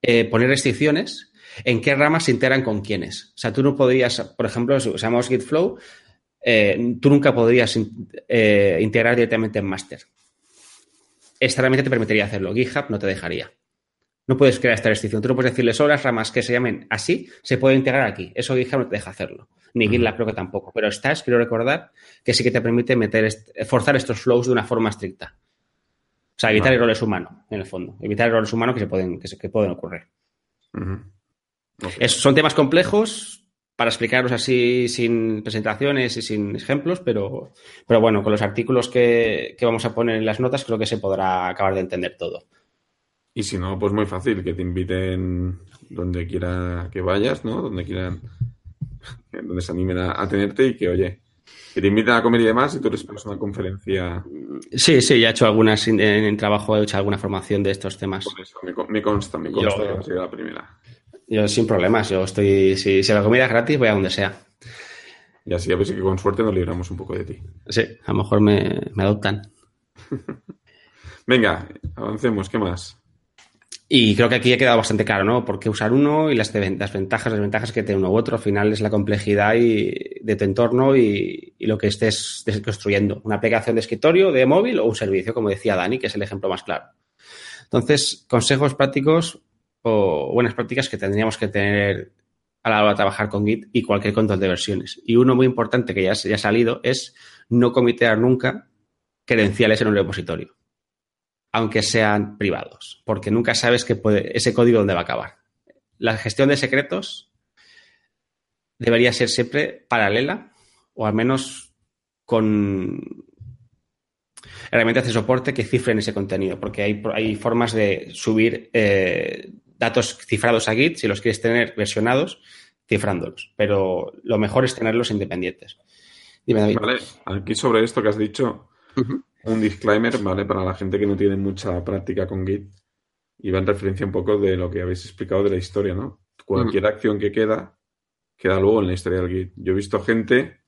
eh, poner restricciones en qué ramas se integran con quiénes. O sea, tú no podrías, por ejemplo, si usamos Gitflow, eh, tú nunca podrías eh, integrar directamente en master. Esta herramienta te permitiría hacerlo. GitHub no te dejaría. No puedes crear esta restricción. Tú no puedes decirle solo las ramas que se llamen así, se puede integrar aquí. Eso GitHub no te deja hacerlo. Ni GitLab creo que tampoco. Pero Stash, quiero recordar que sí que te permite meter forzar estos flows de una forma estricta. O sea, evitar errores humanos, en el fondo. Evitar errores humanos que se pueden, que, pueden ocurrir. Son temas complejos para explicarlos así sin presentaciones y sin ejemplos, pero, pero bueno, con los artículos que, que vamos a poner en las notas creo que se podrá acabar de entender todo. Y si no, pues muy fácil, que te inviten donde quiera que vayas, ¿no? Donde quieran, donde se animen a, tenerte y que, oye, que te inviten a comer y demás y tú les pones una conferencia. Sí, sí, ya he hecho algunas en, trabajo, he hecho alguna formación de estos temas. me, consta, me consta que va a ser la primera. Yo sin problemas, yo estoy, si, si la comida es gratis, voy a donde sea. Y así a ver si con suerte nos libramos un poco de ti. Sí, a lo mejor me, me adoptan. Venga, avancemos, ¿qué más? Y creo que aquí ha quedado bastante claro, ¿no? Por qué usar uno y las, ventajas, las desventajas que tiene uno u otro. Al final es la complejidad y, de tu entorno y, lo que estés construyendo. Una aplicación de escritorio, de móvil o un servicio, como decía Dani, que es el ejemplo más claro. Entonces, consejos prácticos o buenas prácticas que tendríamos que tener a la hora de trabajar con Git y cualquier control de versiones. Y uno muy importante que ya, ya ha salido es no comitear nunca credenciales en un repositorio aunque sean privados, porque nunca sabes que puede, ese código dónde va a acabar. La gestión de secretos debería ser siempre paralela o al menos con herramientas de soporte que cifren ese contenido, porque hay, hay formas de subir eh, datos cifrados a Git si los quieres tener versionados, cifrándolos, pero lo mejor es tenerlos independientes. Dime, David. Vale, aquí sobre esto que has dicho, un disclaimer, ¿vale? Para la gente que no tiene mucha práctica con Git. Y va en referencia un poco de lo que habéis explicado de la historia, ¿no? Cualquier acción que queda, queda luego en la historia del Git. Yo he visto gente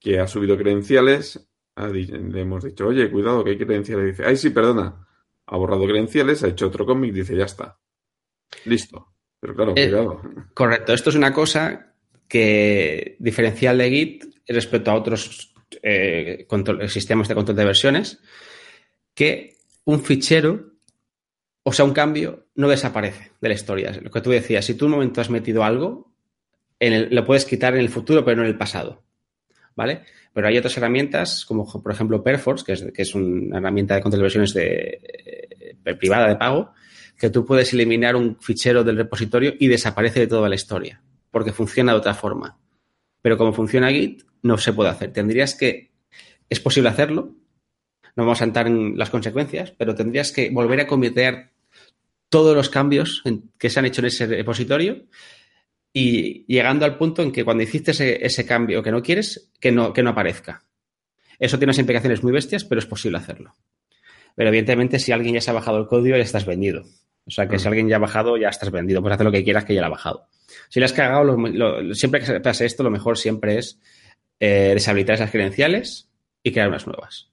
que ha subido credenciales, le hemos dicho, oye, cuidado, que hay credenciales. Y dice, ay, sí, perdona. Ha borrado credenciales, ha hecho otro cómic, dice, ya está. Listo. Pero claro, eh, cuidado. Correcto. Esto es una cosa que diferencial de Git respecto a otros eh, sistemas de control de versiones, que un fichero, o sea, un cambio, no desaparece de la historia. Lo que tú decías, si tú un momento has metido algo, lo puedes quitar en el futuro, pero no en el pasado. ¿Vale? Pero hay otras herramientas, como por ejemplo Perforce, que es, que es una herramienta de control de versiones de, eh, privada de pago, que tú puedes eliminar un fichero del repositorio y desaparece de toda la historia, porque funciona de otra forma. Pero como funciona Git, no se puede hacer. Tendrías que, es posible hacerlo, no vamos a entrar en las consecuencias, pero tendrías que volver a cometer todos los cambios que se han hecho en ese repositorio y llegando al punto en que cuando hiciste ese, cambio que no quieres, que no, que no aparezca. Eso tiene unas implicaciones muy bestias, pero es posible hacerlo. Pero evidentemente, si alguien ya se ha bajado el código, ya estás vendido. O sea que si alguien ya ha bajado, ya estás vendido. Puedes hacer lo que quieras que ya lo ha bajado. Si le has cagado, siempre que pase esto, lo mejor siempre es eh, deshabilitar esas credenciales y crear unas nuevas.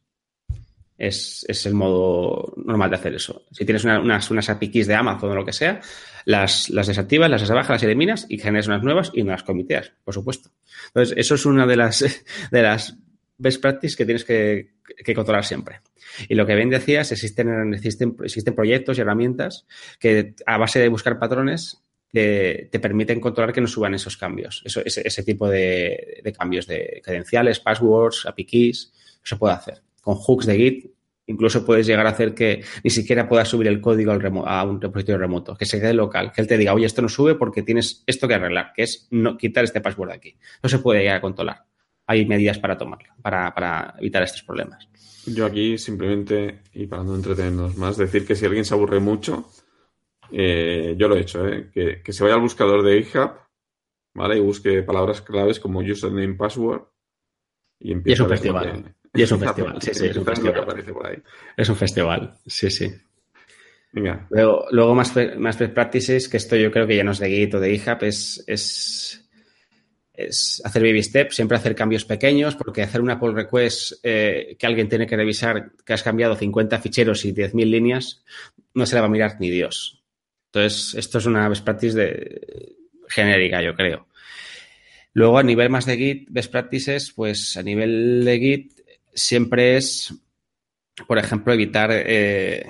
Es, el modo normal de hacer eso. Si tienes unas, unas API keys de Amazon o lo que sea, las, las desactivas, las bajas, las eliminas y generas unas nuevas y no las comiteas, por supuesto. Entonces, eso es una de las, de las best practice que tienes que, controlar siempre. Y lo que bien decías, existen, existen, existen proyectos y herramientas que a base de buscar patrones te, permiten controlar que no suban esos cambios, eso, ese, tipo de, cambios de credenciales, passwords, API keys, eso puede hacer. Con hooks de Git incluso puedes llegar a hacer que ni siquiera puedas subir el código a un repositorio remoto, que se quede local, que él te diga, oye, esto no sube porque tienes esto que arreglar, que es no quitar este password de aquí. No se puede llegar a controlar. Hay medidas para tomarlo, para, para evitar estos problemas. Yo aquí simplemente, y para no entretenernos más, decir que si alguien se aburre mucho, eh, yo lo he hecho, ¿eh? que, se vaya al buscador de GitHub, ¿vale? Y busque palabras claves como username, password. Y, empieza es un festival. Y es un festival, sí, sí, es un festival. Es un festival, sí, sí. Venga. Luego, luego más, más best practices, que esto yo creo que ya no es de Git o de GitHub, es, es, es hacer baby steps, siempre hacer cambios pequeños, porque hacer una pull request eh, que alguien tiene que revisar que has cambiado 50 ficheros y 10.000 líneas, no se la va a mirar ni Dios. Entonces, esto es una best practice genérica, yo creo. Luego, a nivel más de Git, best practices, pues a nivel de Git siempre es, por ejemplo, evitar... Eh,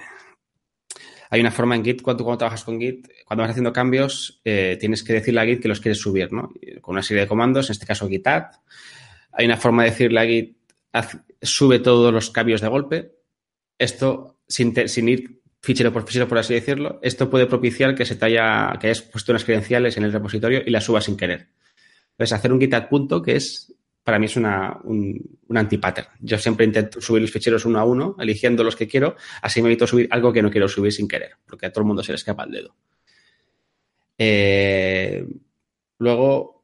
hay una forma en Git, cuando, cuando trabajas con Git, cuando vas haciendo cambios, eh, tienes que decirle a Git que los quieres subir, ¿no? Con una serie de comandos, en este caso Git add. Hay una forma de decirle a Git, sube todos los cambios de golpe. Esto sin, ir fichero por fichero, por así decirlo, esto puede propiciar que se te haya, que hayas puesto unas credenciales en el repositorio y las subas sin querer. Entonces, hacer un git punto, que es, para mí es una, un, un antipattern. Yo siempre intento subir los ficheros uno a uno, eligiendo los que quiero, así me evito subir algo que no quiero subir sin querer, porque a todo el mundo se le escapa el dedo. Eh, luego,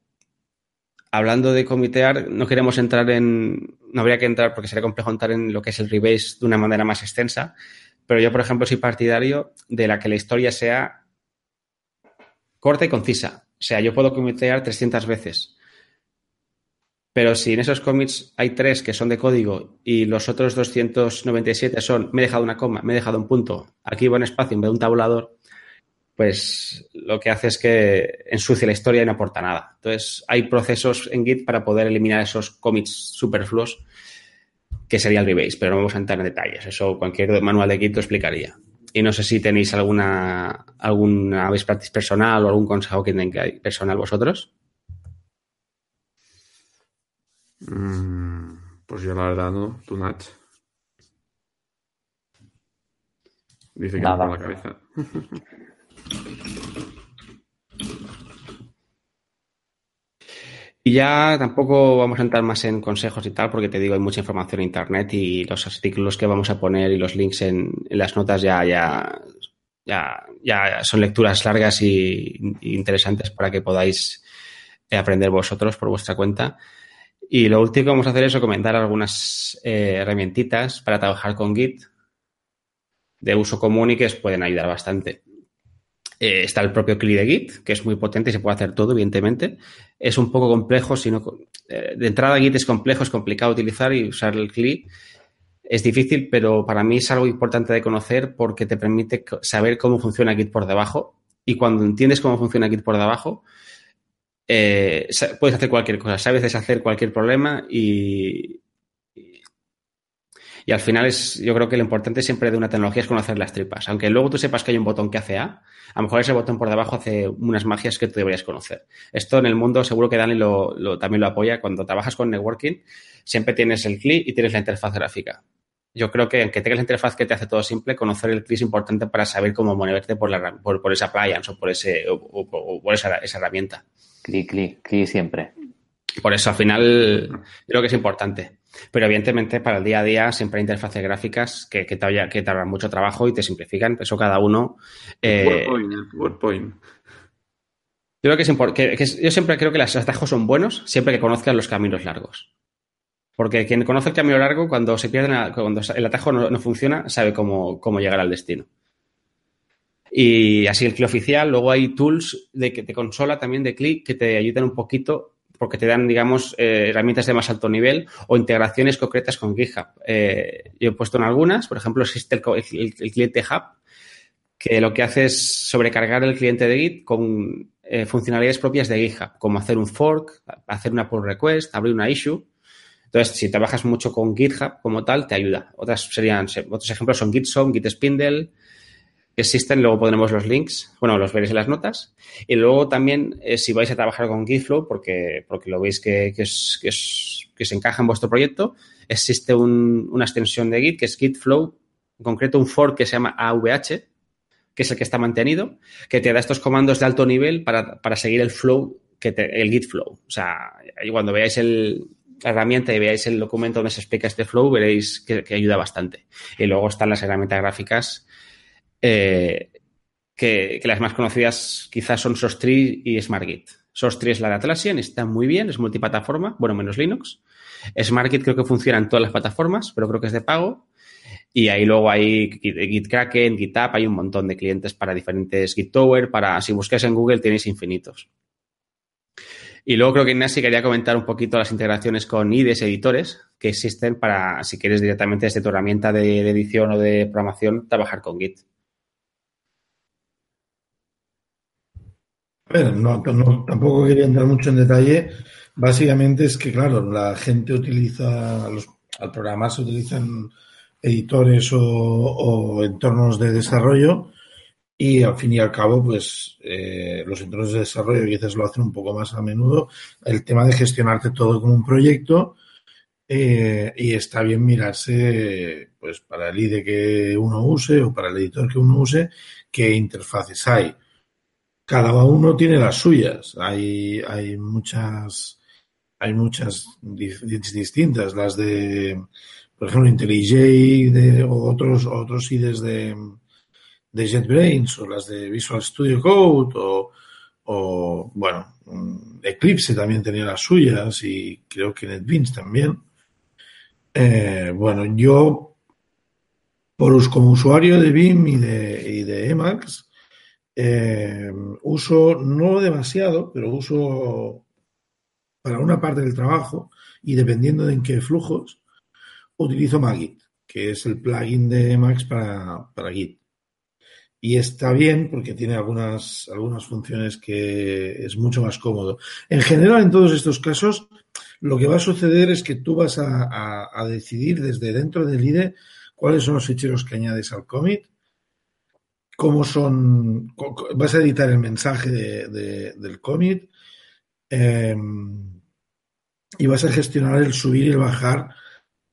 hablando de comitear, no queremos entrar en, no habría que entrar porque sería complejo entrar en lo que es el rebase de una manera más extensa, pero yo, por ejemplo, soy partidario de la que la historia sea corta y concisa. O sea, yo puedo comitear 300 veces. Pero si en esos commits hay tres que son de código y los otros 297 son me he dejado una coma, me he dejado un punto, aquí va un espacio en vez de un tabulador, pues lo que hace es que ensucia la historia y no aporta nada. Entonces, hay procesos en Git para poder eliminar esos commits superfluos que sería el rebase, pero no vamos a entrar en detalles. Eso cualquier manual de Git lo explicaría. Y no sé si tenéis alguna, alguna best practice personal o algún consejo que tengáis personal vosotros. Mm, pues yo la verdad no, tú Nach. Dice que no con la cabeza. Y ya tampoco vamos a entrar más en consejos y tal, porque te digo, hay mucha información en internet y los artículos que vamos a poner y los links en, las notas ya, ya, ya, ya son lecturas largas y, interesantes para que podáis aprender vosotros por vuestra cuenta. Y lo último que vamos a hacer es comentar algunas eh, herramientitas para trabajar con Git de uso común y que os pueden ayudar bastante. Eh, está el propio CLI de Git, que es muy potente y se puede hacer todo, evidentemente. Es un poco complejo, sino eh, de entrada Git es complejo, es complicado utilizar y usar el CLI es difícil, pero para mí es algo importante de conocer porque te permite saber cómo funciona Git por debajo. Y cuando entiendes cómo funciona Git por debajo, eh, puedes hacer cualquier cosa, sabes deshacer cualquier problema y, y al final es, yo creo que lo importante siempre de una tecnología es conocer las tripas. Aunque luego tú sepas que hay un botón que hace A, a lo mejor ese botón por debajo hace unas magias que tú deberías conocer. Esto en el mundo seguro que Dani lo, también lo apoya. Cuando trabajas con networking, siempre tienes el CLI y tienes la interfaz gráfica. Yo creo que aunque tengas la interfaz que te hace todo simple, conocer el CLI es importante para saber cómo moverte por, la, por, esa appliance o por, ese, esa, esa herramienta. CLI, CLI, CLI siempre. Por eso al final creo que es importante. Pero evidentemente para el día a día siempre hay interfaces gráficas que, que, te, que tardan mucho trabajo y te simplifican. Eso cada uno. Eh, WordPoint, Yo, creo que es que, yo siempre creo que los atajos son buenos siempre que conozcan los caminos largos. Porque quien conoce el camino largo, cuando se pierde, cuando el atajo no, funciona, sabe cómo, cómo, llegar al destino. Y así el CLI oficial. Luego hay tools de, de consola también de CLI que te ayudan un poquito porque te dan, digamos, eh, herramientas de más alto nivel o integraciones concretas con GitHub. Eh, yo he puesto en algunas, por ejemplo, existe el, cliente Hub, que lo que hace es sobrecargar el cliente de Git con eh, funcionalidades propias de GitHub, como hacer un fork, hacer una pull request, abrir una issue. Entonces, si trabajas mucho con GitHub como tal, te ayuda. Otras serían, otros ejemplos son GitSom, GitSpindle, existen, luego pondremos los links, bueno, los veréis en las notas. Y luego también, eh, si vais a trabajar con Gitflow, porque, porque lo veis que, es, que, se encaja en vuestro proyecto, existe un, una extensión de Git que es Gitflow, en concreto un fork que se llama AVH, que es el que está mantenido, que te da estos comandos de alto nivel para, para seguir el flow, que te, el Git flow. O sea, cuando veáis el, la herramienta y veáis el documento donde se explica este flow, veréis que ayuda bastante. Y luego están las herramientas gráficas, eh, que, las más conocidas quizás son SOS3 y SmartGit. SOS3 es la de Atlassian, está muy bien, es multiplataforma, bueno, menos Linux. SmartGit creo que funciona en todas las plataformas, pero creo que es de pago. Y ahí luego hay GitKraken, GitHub, hay un montón de clientes para diferentes GitTower, para, si buscáis en Google tenéis infinitos. Y luego creo que Ignacio quería comentar un poquito las integraciones con IDES editores que existen para, si quieres directamente desde tu herramienta de edición o de programación, trabajar con Git. Ver, no, no, tampoco quería entrar mucho en detalle. Básicamente es que, claro, la gente utiliza, los, al programar se utilizan editores o, o, entornos de desarrollo y al fin y al cabo, pues eh, los entornos de desarrollo quizás lo hacen un poco más a menudo. El tema de gestionarte todo como un proyecto eh, y está bien mirarse, pues para el IDE que uno use o para el editor que uno use, qué interfaces hay. Cada uno tiene las suyas. Hay, hay muchas, hay muchas distintas, las de por ejemplo, IntelliJ de, o otros, otros IDEs de, de JetBrains o las de Visual Studio Code o, o, bueno, Eclipse también tenía las suyas y creo que NetBeans también. Eh, bueno, yo por, como usuario de BIM y de, y de Emacs eh, uso no demasiado, pero uso para una parte del trabajo y dependiendo de en qué flujos, utilizo Magit, que es el plugin de Emacs para, para Git. Y está bien porque tiene algunas, algunas funciones que es mucho más cómodo. En general, en todos estos casos, lo que va a suceder es que tú vas a, a, a decidir desde dentro del IDE cuáles son los ficheros que añades al commit, cómo son, vas a editar el mensaje de, de, del commit eh, y vas a gestionar el subir y el bajar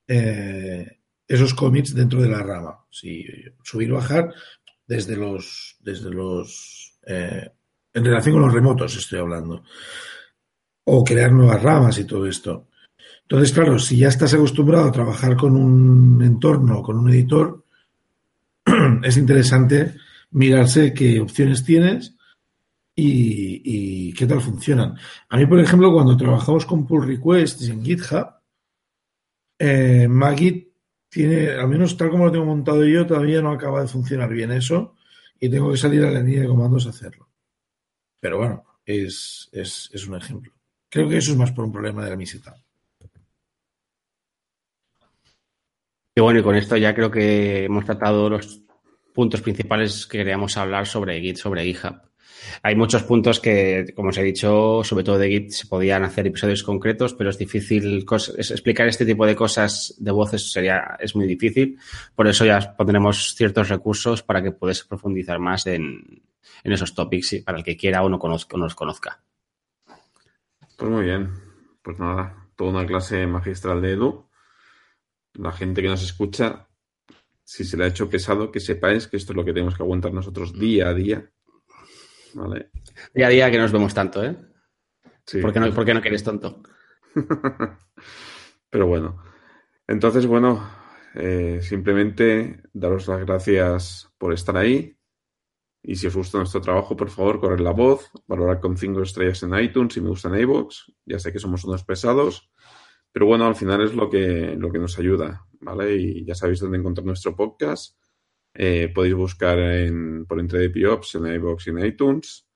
eh, esos commits dentro de la rama. Subir o bajar desde los, desde los, eh, en relación con los remotos estoy hablando. O crear nuevas ramas y todo esto. Entonces, claro, si ya estás acostumbrado a trabajar con un entorno, con un editor, es interesante mirarse qué opciones tienes y, qué tal funcionan. A mí, por ejemplo, cuando trabajamos con pull requests en GitHub, eh, Magit tiene, al menos tal como lo tengo montado yo, todavía no acaba de funcionar bien eso y tengo que salir a la línea de comandos a hacerlo. Pero bueno, es, es, es un ejemplo. Creo que eso es más por un problema de la miseta. Y bueno, y con esto ya creo que hemos tratado los puntos principales que queríamos hablar sobre Git, sobre GitHub. Hay muchos puntos que, como os he dicho, sobre todo de Git, se podían hacer episodios concretos, pero es difícil explicar este tipo de cosas de voces sería, es muy difícil. Por eso ya pondremos ciertos recursos para que podáis profundizar más en, en esos topics para el que quiera o no, conozca, o no los conozca. Pues muy bien. Pues nada, toda una clase magistral de Edu. La gente que nos escucha, si se le ha hecho pesado, que sepáis que esto es lo que tenemos que aguantar nosotros día a día Vale. Día a día que nos vemos tanto, ¿eh? Sí. ¿Por qué no, ¿por qué no quieres tonto? Pero bueno. Entonces, bueno, eh, simplemente daros las gracias por estar ahí. Y si os gusta nuestro trabajo, por favor, corred la voz, valorar con cinco estrellas en iTunes y me gusta en iVoox. Ya sé que somos unos pesados, pero bueno, al final es lo que, lo que nos ayuda, ¿vale? Y ya sabéis dónde encontrar nuestro podcast eh, podéis buscar en, por Entredepiops en iVoox y en iTunes,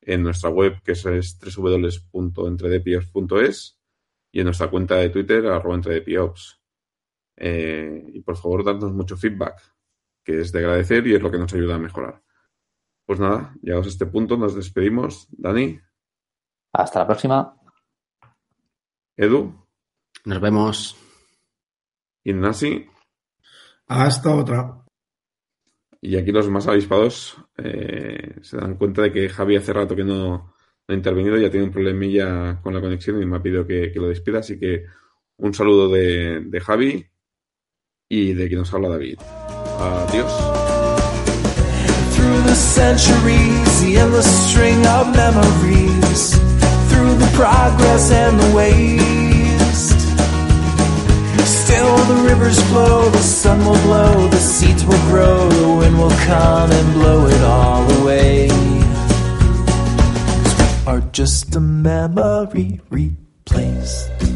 en nuestra web que es, es www.entredepiops.es y en nuestra cuenta de Twitter arroba entredepiops. Eh, y por favor, dadnos mucho feedback, que es de agradecer y es lo que nos ayuda a mejorar. Pues nada, llegados a este punto, nos despedimos. Dani. Hasta la próxima. Edu. Nos vemos. Ignasi. Hasta otra. Y aquí los más avispados eh, se dan cuenta de que Javi hace rato que no, no, ha intervenido, ya tiene un problemilla con la conexión y me ha pedido que, que lo despida. Así que un saludo de, de Javi y de quien nos habla David. Adiós. The centuries, the endless string of memories, through the progress and the waste. Still the rivers flow, the sun will blow, the seeds will grow, the wind will come and blow it all away. are just a memory replaced.